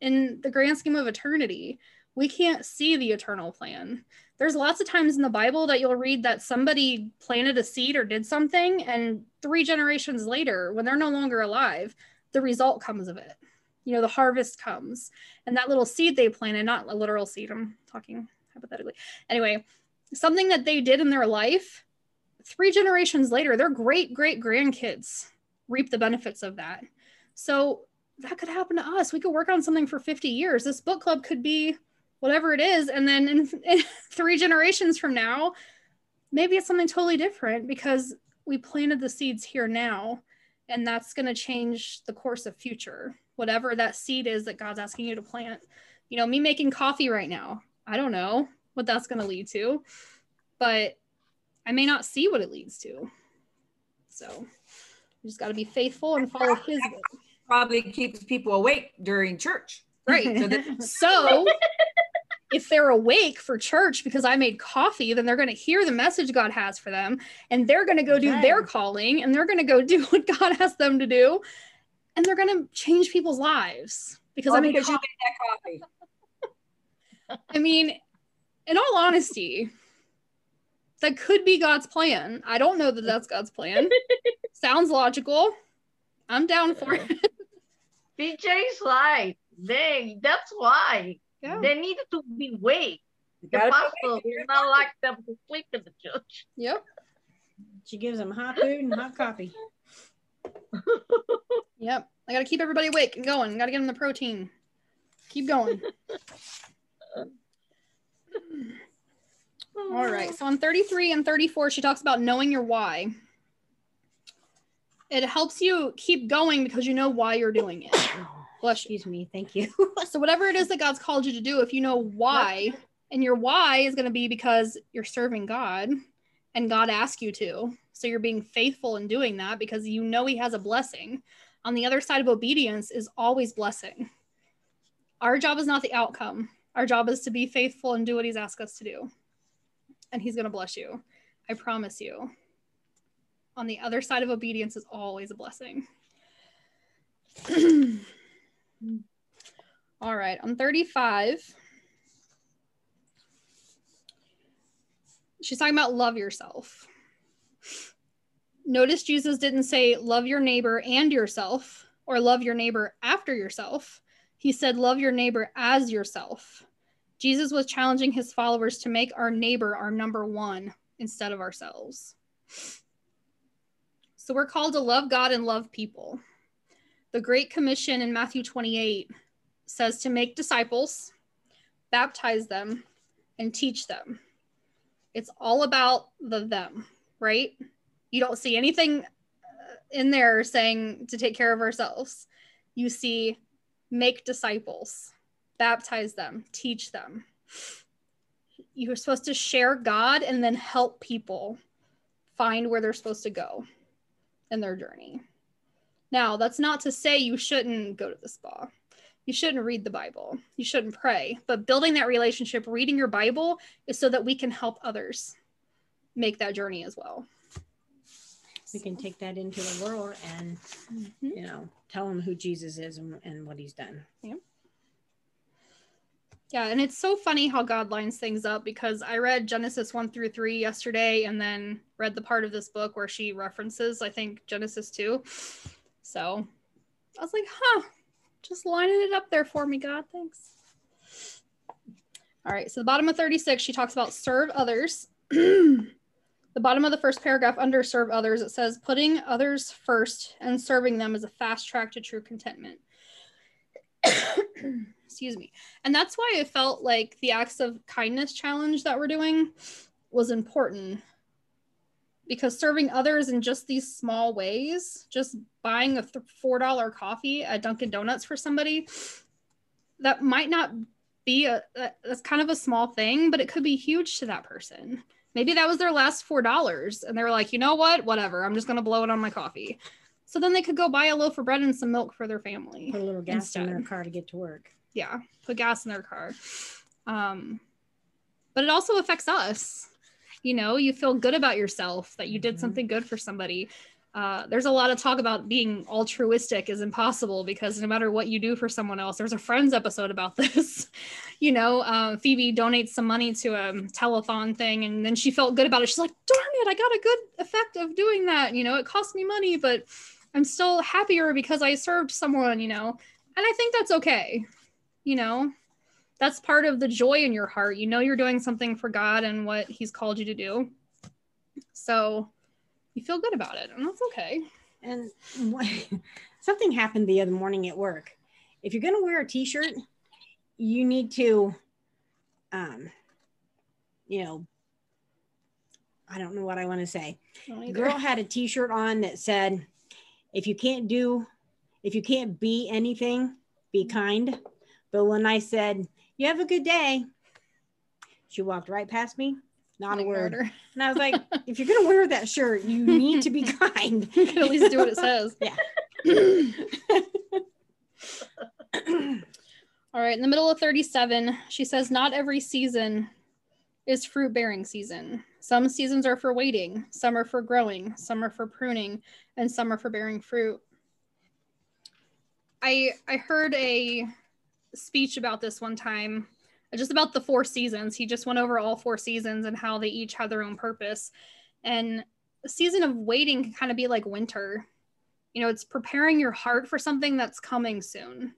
in the grand scheme of eternity. We can't see the eternal plan there's lots of times in the Bible that you'll read that somebody planted a seed or did something, and three generations later, when they're no longer alive, the result comes of it. You know, the harvest comes, and that little seed they planted, not a literal seed, I'm talking hypothetically. Anyway, something that they did in their life, three generations later, their great great grandkids reap the benefits of that. So that could happen to us. We could work on something for 50 years. This book club could be whatever it is and then in, in three generations from now maybe it's something totally different because we planted the seeds here now, and that's going to change the course of future. Whatever that seed is that God's asking you to plant. You know, me making coffee right now, I don't know what that's going to lead to, but I may not see what it leads to. So you just got to be faithful and follow his will. Probably keeps people awake during church. Right. So that, So if they're awake for church because I made coffee, then they're going to hear the message God has for them and they're going to go do their calling and they're going to go do what God has them to do and they're going to change people's lives because oh, I made because you coffee. made that coffee. I mean, in all honesty, that could be God's plan. I don't know that that's God's plan. Sounds logical. I'm down for it. BJ's life. They that's why. Yeah. They needed to be awake. The gotta be pastor awake. not like them to sleep in the church. Yep. She gives them hot food and hot coffee. Yep. I got to keep everybody awake and going. Got to get them the protein. Keep going. All right. So on 33 and 34, she talks about knowing your why. It helps you keep going because you know why you're doing it. Bless you. Excuse me. Thank you. So whatever it is that God's called you to do, if you know why, and your why is going to be because you're serving God and God asked you to. So you're being faithful in doing that because you know he has a blessing. On the other side of obedience is always blessing. Our job is not the outcome. Our job is to be faithful and do what he's asked us to do. And he's going to bless you. I promise you. On the other side of obedience is always a blessing. All right, on 35, she's talking about love yourself. Notice Jesus didn't say love your neighbor and yourself or love your neighbor after yourself. He said love your neighbor as yourself. Jesus was challenging his followers to make our neighbor our number one instead of ourselves. So we're called to love God and love people. The Great Commission in Matthew 28 says to make disciples, baptize them, and teach them. It's all about the them, right? You don't see anything uh, in there saying to take care of ourselves. You see make disciples, baptize them, teach them. You're supposed to share God and then help people find where they're supposed to go in their journey. Now, that's not to say you shouldn't go to the spa. You shouldn't read the Bible. You shouldn't pray. But building that relationship, reading your Bible, is so that we can help others make that journey as well. We can take that into the world and Mhm. you know tell them who Jesus is and, and what he's done. Yeah, Yeah, and it's so funny how God lines things up because I read Genesis 1 through 3 yesterday and then read the part of this book where she references, I think, Genesis 2. So I was like, huh, just lining it up there for me, God. Thanks. All right, so the bottom of 36, she talks about serve others. the bottom of the first paragraph under serve others, it says putting others first and serving them is a fast track to true contentment. Excuse me. And that's why I felt like the acts of kindness challenge that we're doing was important because serving others in just these small ways, just buying a $4 coffee at Dunkin' Donuts for somebody, that might not be a, that's kind of a small thing, but it could be huge to that person. Maybe that was their last $4 and they were like, you know what? Whatever. I'm just going to blow it on my coffee. So then they could go buy a loaf of bread and some milk for their family Put a little gas in their car to get to work. yeah put gas in their car um but it also affects us you know you feel good about yourself that you did Mhm. something good for somebody uh, there's a lot of talk about being altruistic is impossible because no matter what you do for someone else there's a friends episode about this you know uh, phoebe donates some money to a telethon thing and then she felt good about it. She's like darn it i got a good effect of doing that you know it cost me money but i'm still happier because i served someone you know. And i think that's okay you know? That's part of the joy in your heart. You know you're doing something for god and what he's called you to do. So you feel good about it and that's okay And something happened the other morning at work. If you're going to wear a t-shirt, you need to, um, you know, I don't know what I want to say. The girl had a t-shirt on that said, if you can't do, if you can't be anything, be kind. But when I said, you have a good day, she walked right past me, not a word. And I was like, if you're gonna wear that shirt, you need to be kind. You can at least do what it says. Yeah. All right, in the middle of 37, she says, Not every season is fruit bearing season. Some seasons are for waiting, some are for growing, some are for pruning, and some are for bearing fruit. I I heard a speech about this one time, just about the four seasons. He just went over all four seasons and how they each have their own purpose. And a season of waiting can kind of be like winter. You know, it's preparing your heart for something that's coming soon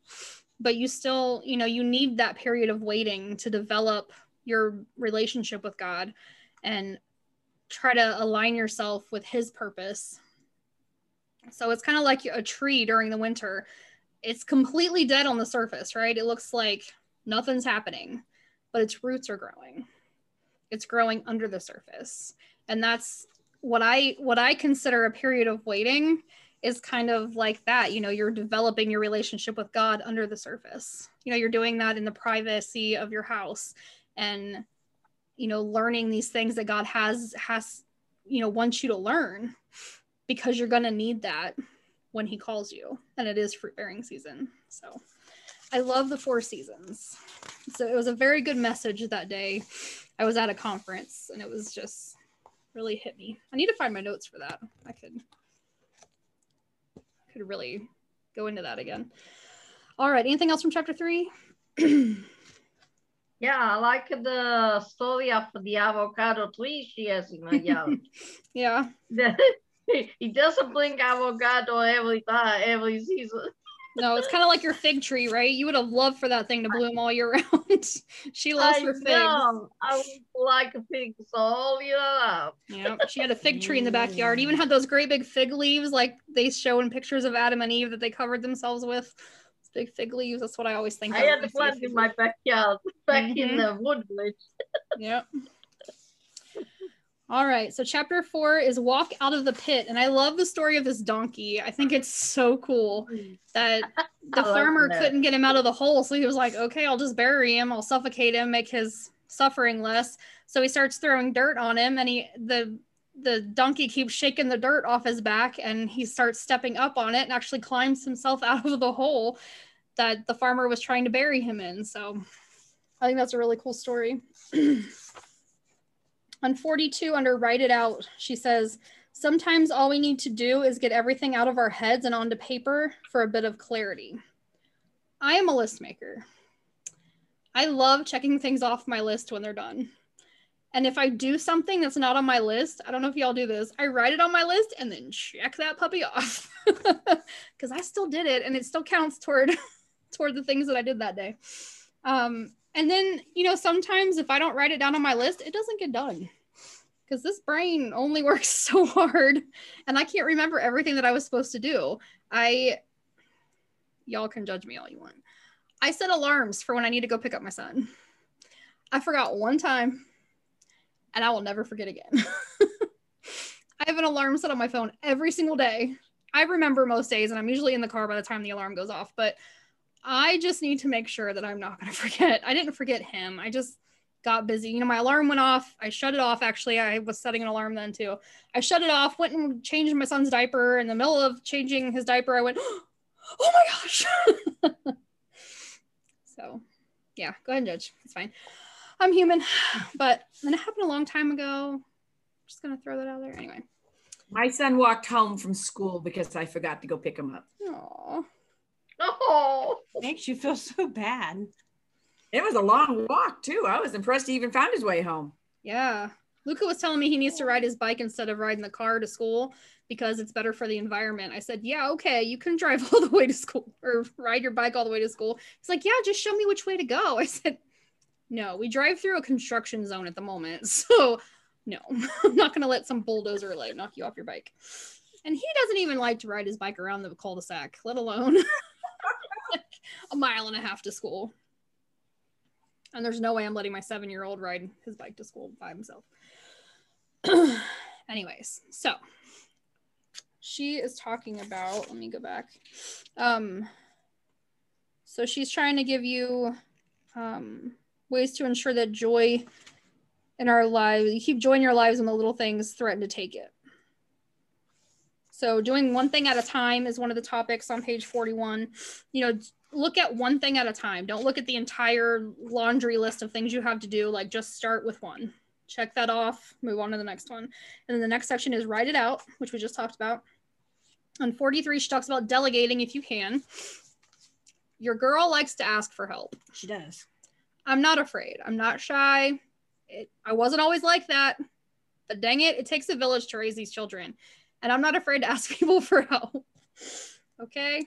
but you still you know you need that period of waiting to develop your relationship with god and try to align yourself with his purpose so it's kind of like a tree during the winter it's completely dead on the surface right it looks like nothing's happening but its roots are growing it's growing under the surface and that's what i what i consider a period of waiting is kind of like that. You know, you're developing your relationship with God under the surface. You know, you're doing that in the privacy of your house and you know, learning these things that God has has you know, wants you to learn because you're going to need that when he calls you and it is fruit bearing season. So I love the four seasons. So it was a very good message that day. I was at a conference and it was just really hit me. I need to find my notes for that. I could could really go into that again. All right. Anything else from chapter three? Yeah, I like the story of the avocado tree she has in her yard. yeah. he doesn't bring avocado every time, every season. No, it's kind of like your fig tree, right? You would have loved for that thing to bloom all year round. she loves I her figs. know. I would like figs all year round. Yeah, she had a fig tree in the backyard. Even had those great big fig leaves, like they show in pictures of Adam and Eve that they covered themselves with. Big fig leaves. That's what I always think. Of. I had a plant in my backyard, back Mhm. in the woodbridge. Yep. All right. So chapter four is walk out of the pit, and I love the story of this donkey. I think it's so cool that the farmer that. couldn't get him out of the hole, so he was like, "Okay, I'll just bury him. I'll suffocate him, make his suffering less." So he starts throwing dirt on him, and he the the donkey keeps shaking the dirt off his back, and he starts stepping up on it and actually climbs himself out of the hole that the farmer was trying to bury him in. So I think that's a really cool story. On 42, under Write It Out, she says, Sometimes all we need to do is get everything out of our heads and onto paper for a bit of clarity. I am a list maker. I love checking things off my list when they're done. And if I do something that's not on my list, I don't know if y'all do this, I write it on my list and then check that puppy off. Because I still did it and it still counts toward toward the things that I did that day. Um, and then, you know, sometimes if I don't write it down on my list, it doesn't get done. Because this brain only works so hard and I can't remember everything that I was supposed to do. I, y'all can judge me all you want. I set alarms for when I need to go pick up my son. I forgot one time and I will never forget again. I have an alarm set on my phone every single day. I remember most days and I'm usually in the car by the time the alarm goes off, but I just need to make sure that I'm not going to forget. I didn't forget him. I just got busy. You know, my alarm went off. I shut it off. Actually, I was setting an alarm then too. I shut it off, went and changed my son's diaper. In the middle of changing his diaper, I went, oh my gosh. so, yeah, go ahead and judge. It's fine. I'm human. But then it happened a long time ago. I'm just going to throw that out there. Anyway. My son walked home from school because I forgot to go pick him up. Aw. Oh, Makes you feel so bad. It was a long walk too. I was impressed he even found his way home. Yeah. Luca was telling me he needs to ride his bike instead of riding the car to school because it's better for the environment. I said, Yeah, okay, you can drive all the way to school or ride your bike all the way to school. He's like, Yeah, just show me which way to go. I said, No, we drive through a construction zone at the moment. So, no, I'm not going to let some bulldozer like knock you off your bike. And he doesn't even like to ride his bike around the cul de sac, let alone a mile and a half to school. And there's no way I'm letting my seven year old ride his bike to school by himself. anyways, so she is talking about, let me go back. Um, so she's trying to give you um, ways to ensure that joy in our lives, you keep joy in your lives when the little things threaten to take it. So doing one thing at a time is one of the topics on page 41. You know, look at one thing at a time. Don't look at the entire laundry list of things you have to do. Like just start with one. Check that off, move on to the next one. And then the next section is write it out, which we just talked about. On 43, she talks about delegating if you can. Your girl likes to ask for help. She does. I'm not afraid. I'm not shy. It, I wasn't always like that, but dang it, it takes a village to raise these children and I'm not afraid to ask people for help. okay. Okay.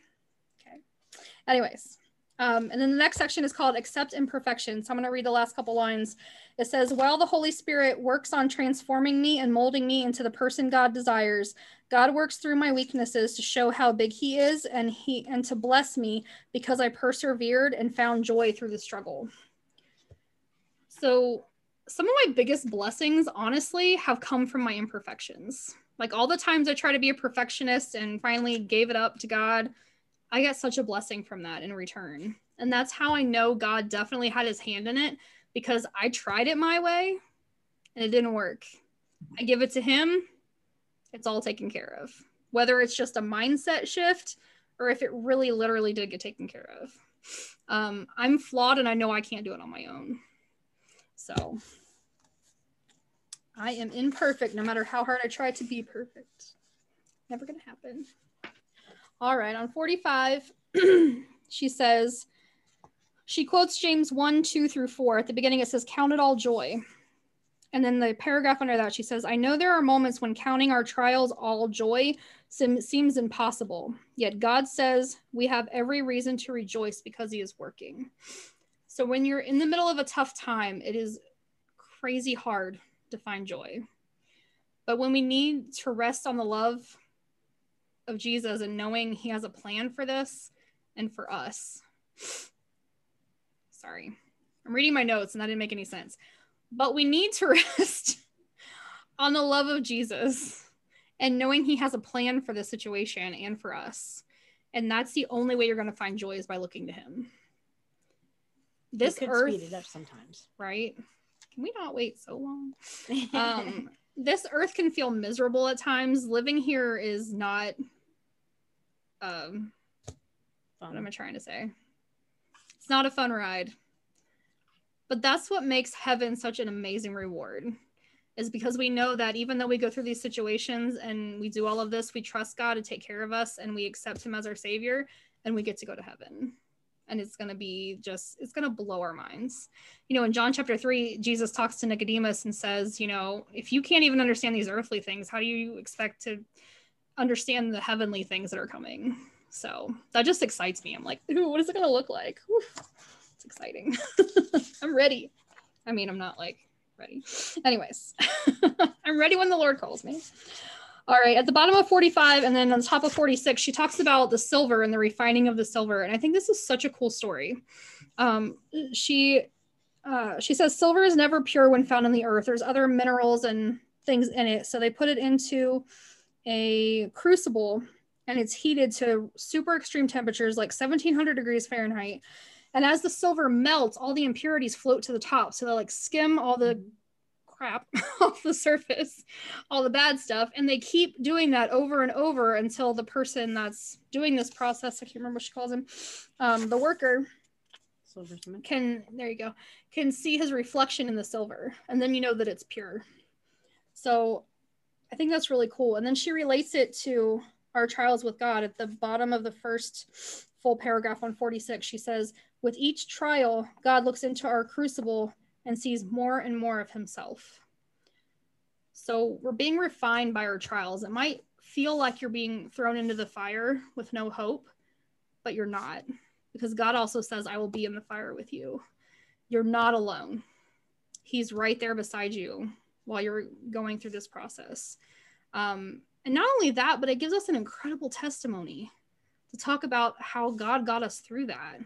Anyways, um, and then the next section is called Accept Imperfection. So I'm going to read the last couple lines. It says, While the Holy Spirit works on transforming me and molding me into the person God desires, God works through my weaknesses to show how big He is and He and to bless me because I persevered and found joy through the struggle. So some of my biggest blessings, honestly, have come from my imperfections. Like all the times I try to be a perfectionist and finally gave it up to God, I got such a blessing from that in return. And that's how I know God definitely had his hand in it because I tried it my way and it didn't work. I give it to him, it's all taken care of. Whether it's just a mindset shift or if it really literally did get taken care of. Um, I'm flawed and I know I can't do it on my own. So I am imperfect no matter how hard I try to be perfect. Never to happen. All right, on 45, she says, she quotes James 1, 2 through 4. At the beginning, it says, Count it all joy. And then the paragraph under that, she says, I know there are moments when counting our trials all joy seems impossible. Yet God says we have every reason to rejoice because He is working. So when you're in the middle of a tough time, it is crazy hard to find joy. But when we need to rest on the love of Jesus and knowing he has a plan for this and for us. Sorry, I'm reading my notes and that didn't make any sense. But we need to rest on the love of Jesus and knowing he has a plan for this situation and for us. And that's the only way you're going to find joy is by looking to him. This earth, speed it up sometimes, right? can we not wait so long? Um, this earth can feel miserable at times. Living here is not um fun. what am I trying to say? It's not a fun ride. But that's what makes heaven such an amazing reward. Is because we know that even though we go through these situations and we do all of this, we trust God to take care of us and we accept him as our savior and we get to go to heaven and it's going to be just it's going to blow our minds you know in john chapter 3 jesus talks to nicodemus and says you know if you can't even understand these earthly things how do you expect to understand the heavenly things that are coming so that just excites me i'm like Ooh, what is it going to look like it's exciting i'm ready i mean i'm not like ready anyways i'm ready when the lord calls me all right, at the bottom of 45 and then on the top of 46, she talks about the silver and the refining of the silver. And I think this is such a cool story. Um, she uh, she says silver is never pure when found in the earth. There's other minerals and things in it. So they put it into a crucible and it's heated to super extreme temperatures like 1700 degrees Fahrenheit. And as the silver melts, all the impurities float to the top. So they like skim all the crap off the surface, all the bad stuff. And they keep doing that over and over until the person that's doing this process, I can't remember what she calls him, um, the worker can, there you go, can see his reflection in the silver. And then you know that it's pure. So I think that's really cool. And then she relates it to our trials with God at the bottom of the first full paragraph on 46. She says, With each trial, God looks into our crucible and sees more and more of himself. So we're being refined by our trials. It might feel like you're being thrown into the fire with no hope, but you're not because God also says, I will be in the fire with you. You're not alone. He's right there beside you while you're going through this process. Um, and not only that, but it gives us an incredible testimony to talk about how God got us through that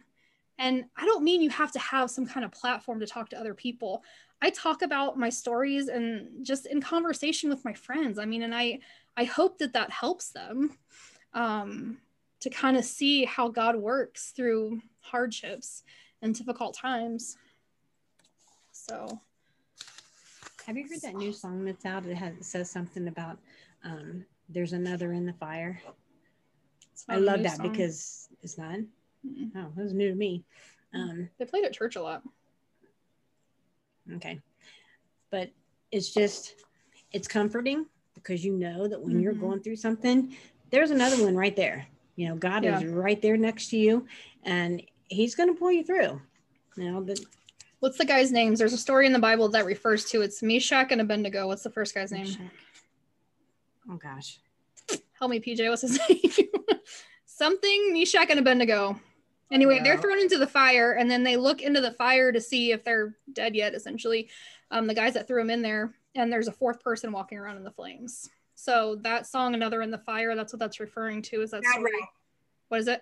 And I don't mean you have to have some kind of platform to talk to other people. I talk about my stories and just in conversation with my friends. I mean, and I I hope that that helps them um, to kind of see how God works through hardships and difficult times. So, Have you heard that new song that's out? It has it says something about um, there's another in the fire. I love that song. because it's not. Mm-mm. Oh, it was new to me. Um, they played at church a lot. okay, but it's just it's comforting because you know that when you're Mhm. going through something, there's another one right there. You know, God is right there next to you, and He's going to pull you through. You know, but What's the guy's names? There's a story in the Bible that refers to it's Meshach and Abednego. What's the first guy's name? Oh gosh, Help me, PJ. What's his name? Something Meshach and Abednego. Anyway, they're thrown into the fire, and then they look into the fire to see if they're dead yet. Essentially, um, the guys that threw them in there, and there's a fourth person walking around in the flames. So that song, "Another in the Fire," that's what that's referring to. Is that story? What is it?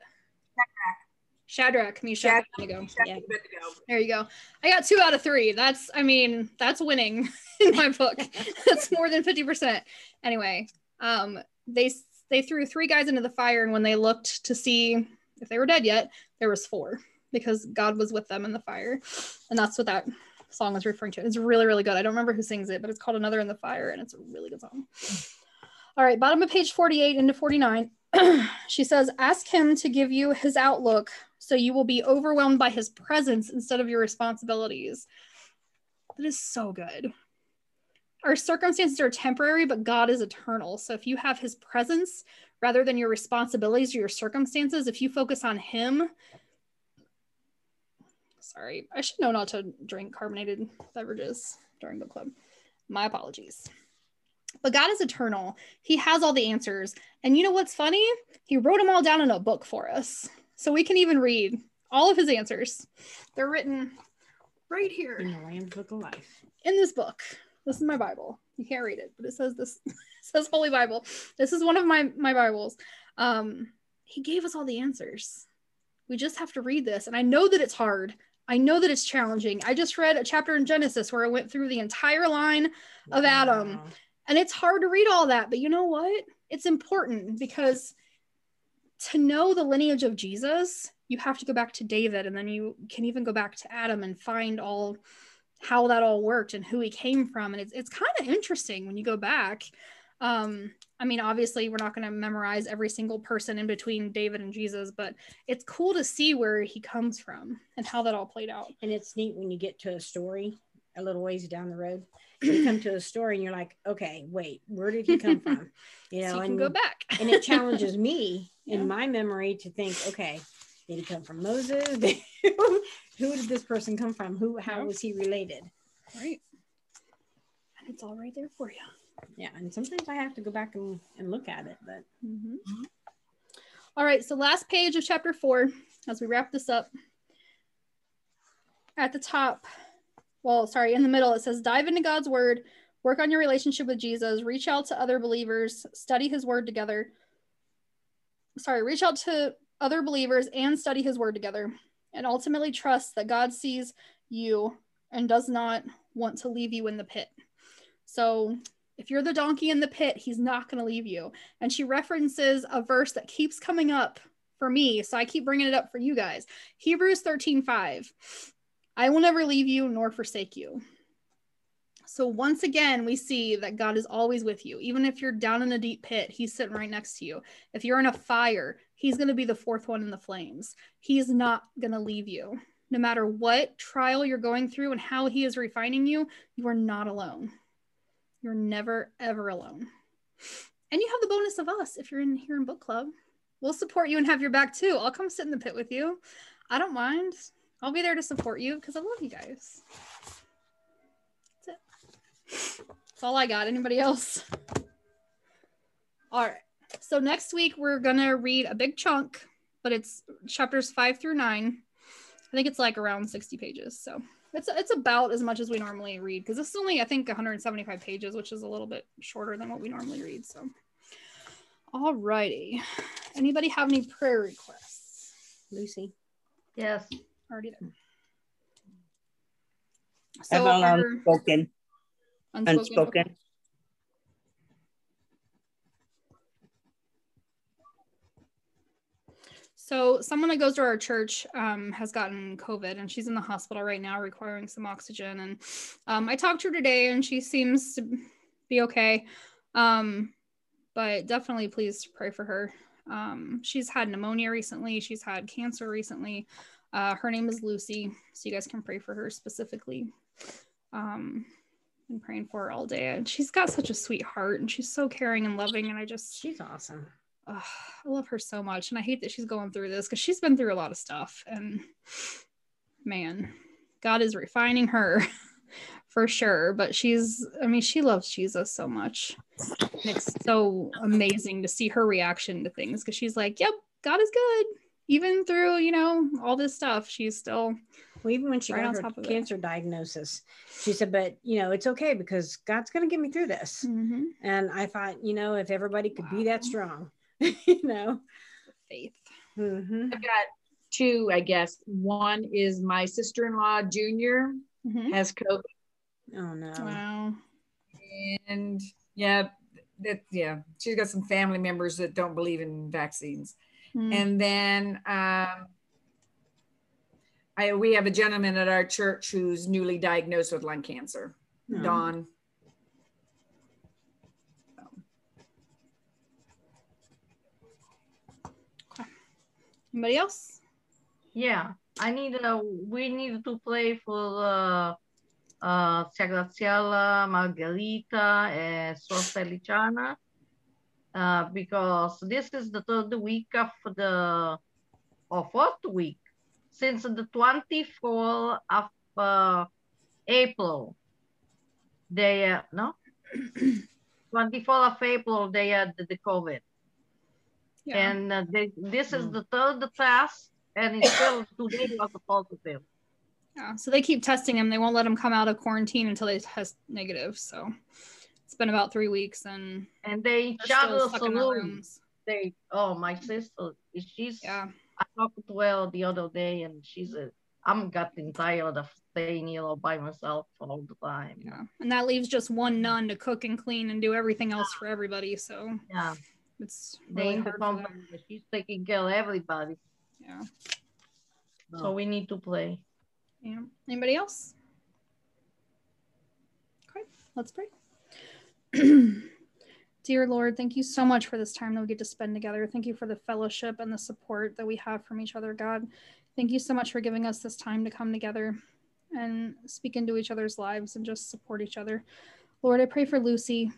Shadrach, Meshach, Shadrach. Abednego. Check Yeah. it, good to go. There you go. I got two out of three. That's, I mean, that's winning in my book. that's more than 50%. Anyway, um, they they threw three guys into the fire, and when they looked to see if they were dead yet, there was four because God was with them in the fire. And that's what that song is referring to. It's really, really good. I don't remember who sings it, but it's called Another in the Fire, and it's a really good song. All right, bottom of page 48 into 49. she says, Ask him to give you his outlook so you will be overwhelmed by his presence instead of your responsibilities. That is so good. Our circumstances are temporary, but God is eternal. So if you have his presence rather than your responsibilities or your circumstances, if you focus on him, sorry, I should know not to drink carbonated beverages during book club. My apologies. But God is eternal. He has all the answers. And you know what's funny? He wrote them all down in a book for us. So we can even read all of his answers. They're written right here in the Lamb's Book of Life. in this book. This is my Bible. You can't read it, but it says this it says Holy Bible. This is one of my my Bibles. Um, he gave us all the answers. We just have to read this. And I know that it's hard. I know that it's challenging. I just read a chapter in Genesis where I went through the entire line of Adam. And it's hard to read all that, but you know what? It's important because to know the lineage of Jesus, you have to go back to David and then you can even go back to Adam and find all how that all worked and who he came from and it's it's kind of interesting when you go back. Um I mean obviously we're not going to memorize every single person in between David and Jesus, but it's cool to see where he comes from and how that all played out. And it's neat when you get to a story a little ways down the road. You come to a story and you're like, okay, wait, where did he come from? You know, so you can and, go back. and it challenges me Yeah. in my memory to think, okay, did he come from Moses? Who did this person come from? Who how was he related? right. And it's all right there for you. Yeah, and sometimes I have to go back and, and look at it, but Mhm. All right, so last page of chapter four, as we wrap this up. At the top, well, sorry, in the middle, it says dive into God's word, work on your relationship with Jesus, reach out to other believers, study his word together. Sorry, reach out to other believers and study his word together, and ultimately trust that God sees you and does not want to leave you in the pit. So, if you're the donkey in the pit, he's not going to leave you and she references a verse that keeps coming up for me so i keep bringing it up for you guys hebrews 13 5 i will never leave you nor forsake you so once again we see that god is always with you even if you're down in a deep pit he's sitting right next to you if you're in a fire he's going to be the fourth one in the flames he's not going to leave you no matter what trial you're going through and how he is refining you you are not alone you're never ever alone and you have the bonus of us if you're in here in book club. We'll support you and have your back too. I'll come sit in the pit with you. I don't mind. I'll be there to support you because I love you guys. That's it. That's all I got. Anybody else? All right. So next week we're gonna read a big chunk, but it's chapters five through nine. I think it's like around 60 pages. So it's it's about as much as we normally read because this is only I think 175 pages, which is a little bit shorter than what we normally read. So, all righty. Anybody have any prayer requests? Lucy, Yes. Already there. So our unspoken, unspoken. unspoken. So someone that goes to our church um, has gotten COVID and she's in the hospital right now requiring some oxygen. And um, I talked to her today and she seems to be okay. Um, but definitely please pray for her. Um, she's had pneumonia recently. She's had cancer recently. Uh, her name is Lucy. So you guys can pray for her specifically. Um, been praying for her all day. And she's got such a sweet heart and she's so caring and loving. And I just She's awesome. I love her so much, and I hate that she's going through this because she's been through a lot of stuff. And man, God is refining her for sure. But she's, I mean, she loves Jesus so much. And it's so amazing to see her reaction to things because she's like, "Yep, God is good." Even through, you know, all this stuff, she's still Well, even when she Right on got her top of it. cancer diagnosis, she said, "But you know, it's okay because God's going to get me through this." Mhm. And I thought, you know, if everybody could be that strong, you know. faith. hmm I've got two, I guess. One is my sister-in-law, Junior, Mhm. has COVID, Oh no. Wow. and yeah that yeah she's got some family members that don't believe in vaccines Mm. and then um I, we have a gentleman at our church who's newly diagnosed with lung cancer No. don Anybody else? Yeah, I need uh, we need to play for uh, uh, Sia Graziella, Margherita, and Sor Feliciana, uh, because this is the third week of the, or fourth week, since the 24th of uh, April. They, uh, no? 24th of April, they had the, COVID. Yeah. And uh, they, this is the third test, and it's still today was positive. Yeah, so they keep testing them. They won't let them come out of quarantine until they test negative. So it's been about three weeks, and And they they're still shadow stuck in their saloon. They, oh, my sister, she's. Yeah, I talked to her the other day, and she said, "I'm getting tired of staying here all by myself all the time." yeah, and that leaves just one nun to cook and clean and do everything else for everybody. So Yeah, it's they really the hard company, she's taking care of everybody. Yeah, So we need to play. yeah. Anybody else? Okay, let's pray. Dear Lord, thank you so much for this time that we get to spend together. Thank you for the fellowship and the support that we have from each other, God. Thank you so much for giving us this time to come together and speak into each other's lives and just support each other. Lord, I pray for Lucy.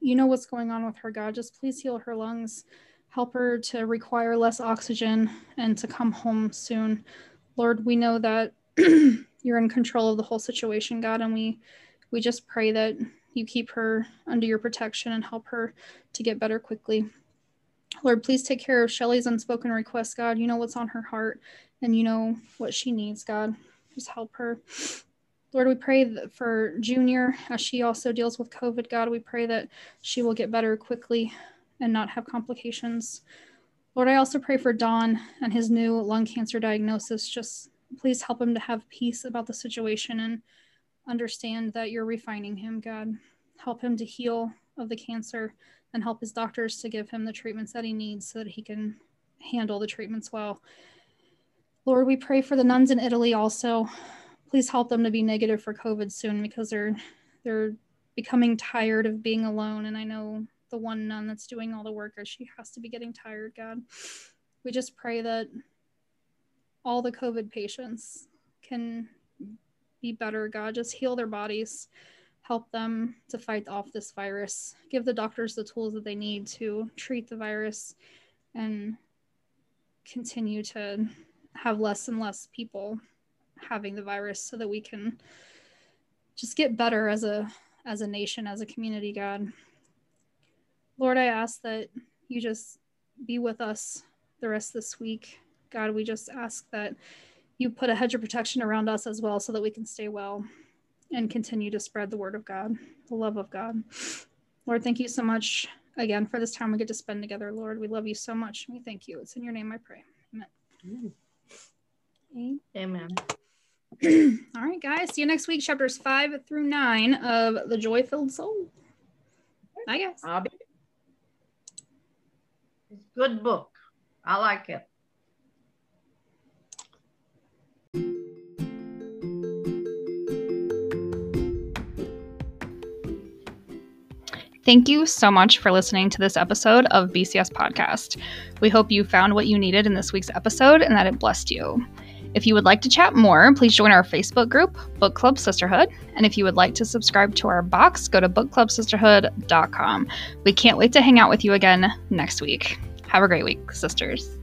You know what's going on with her, God. Just please heal her lungs. Help her to require less oxygen and to come home soon. Lord, we know that you're in control of the whole situation, God, and we we just pray that you keep her under your protection and help her to get better quickly. Lord, please take care of Shelly's unspoken request, God. You know what's on her heart and you know what she needs, God. Just help her. Lord, we pray for Junior as she also deals with COVID, God. We pray that she will get better quickly and not have complications. Lord, I also pray for Don and his new lung cancer diagnosis. Just please help him to have peace about the situation and understand that you're refining him, God. Help him to heal of the cancer and help his doctors to give him the treatments that he needs so that he can handle the treatments well. Lord, we pray for the nuns in Italy also. Please help them to be negative for COVID soon because they're they're becoming tired of being alone. And I know the one nun that's doing all the work, she has to be getting tired, God. We just pray that all the COVID patients can be better, God. Just heal their bodies, help them to fight off this virus, give the doctors the tools that they need to treat the virus, and continue to have less and less people having the virus so that we can just get better as a as a nation as a community god. Lord i ask that you just be with us the rest of this week. God we just ask that you put a hedge of protection around us as well so that we can stay well and continue to spread the word of god the love of god lord thank you so much again for this time we get to spend together lord we love you so much we thank you it's in your name i pray amen Mm. Amen. All right, guys. See you next week, chapters five through nine of The Joy Filled Soul. Bye, guys. I'll be It's a good book. I like it. Thank you so much for listening to this episode of BCS Podcast. We hope you found what you needed in this week's episode and that it blessed you. If you would like to chat more, please join our Facebook group, Book Club Sisterhood. And if you would like to subscribe to our box, go to bookclubsisterhood.com. We can't wait to hang out with you again next week. Have a great week, sisters.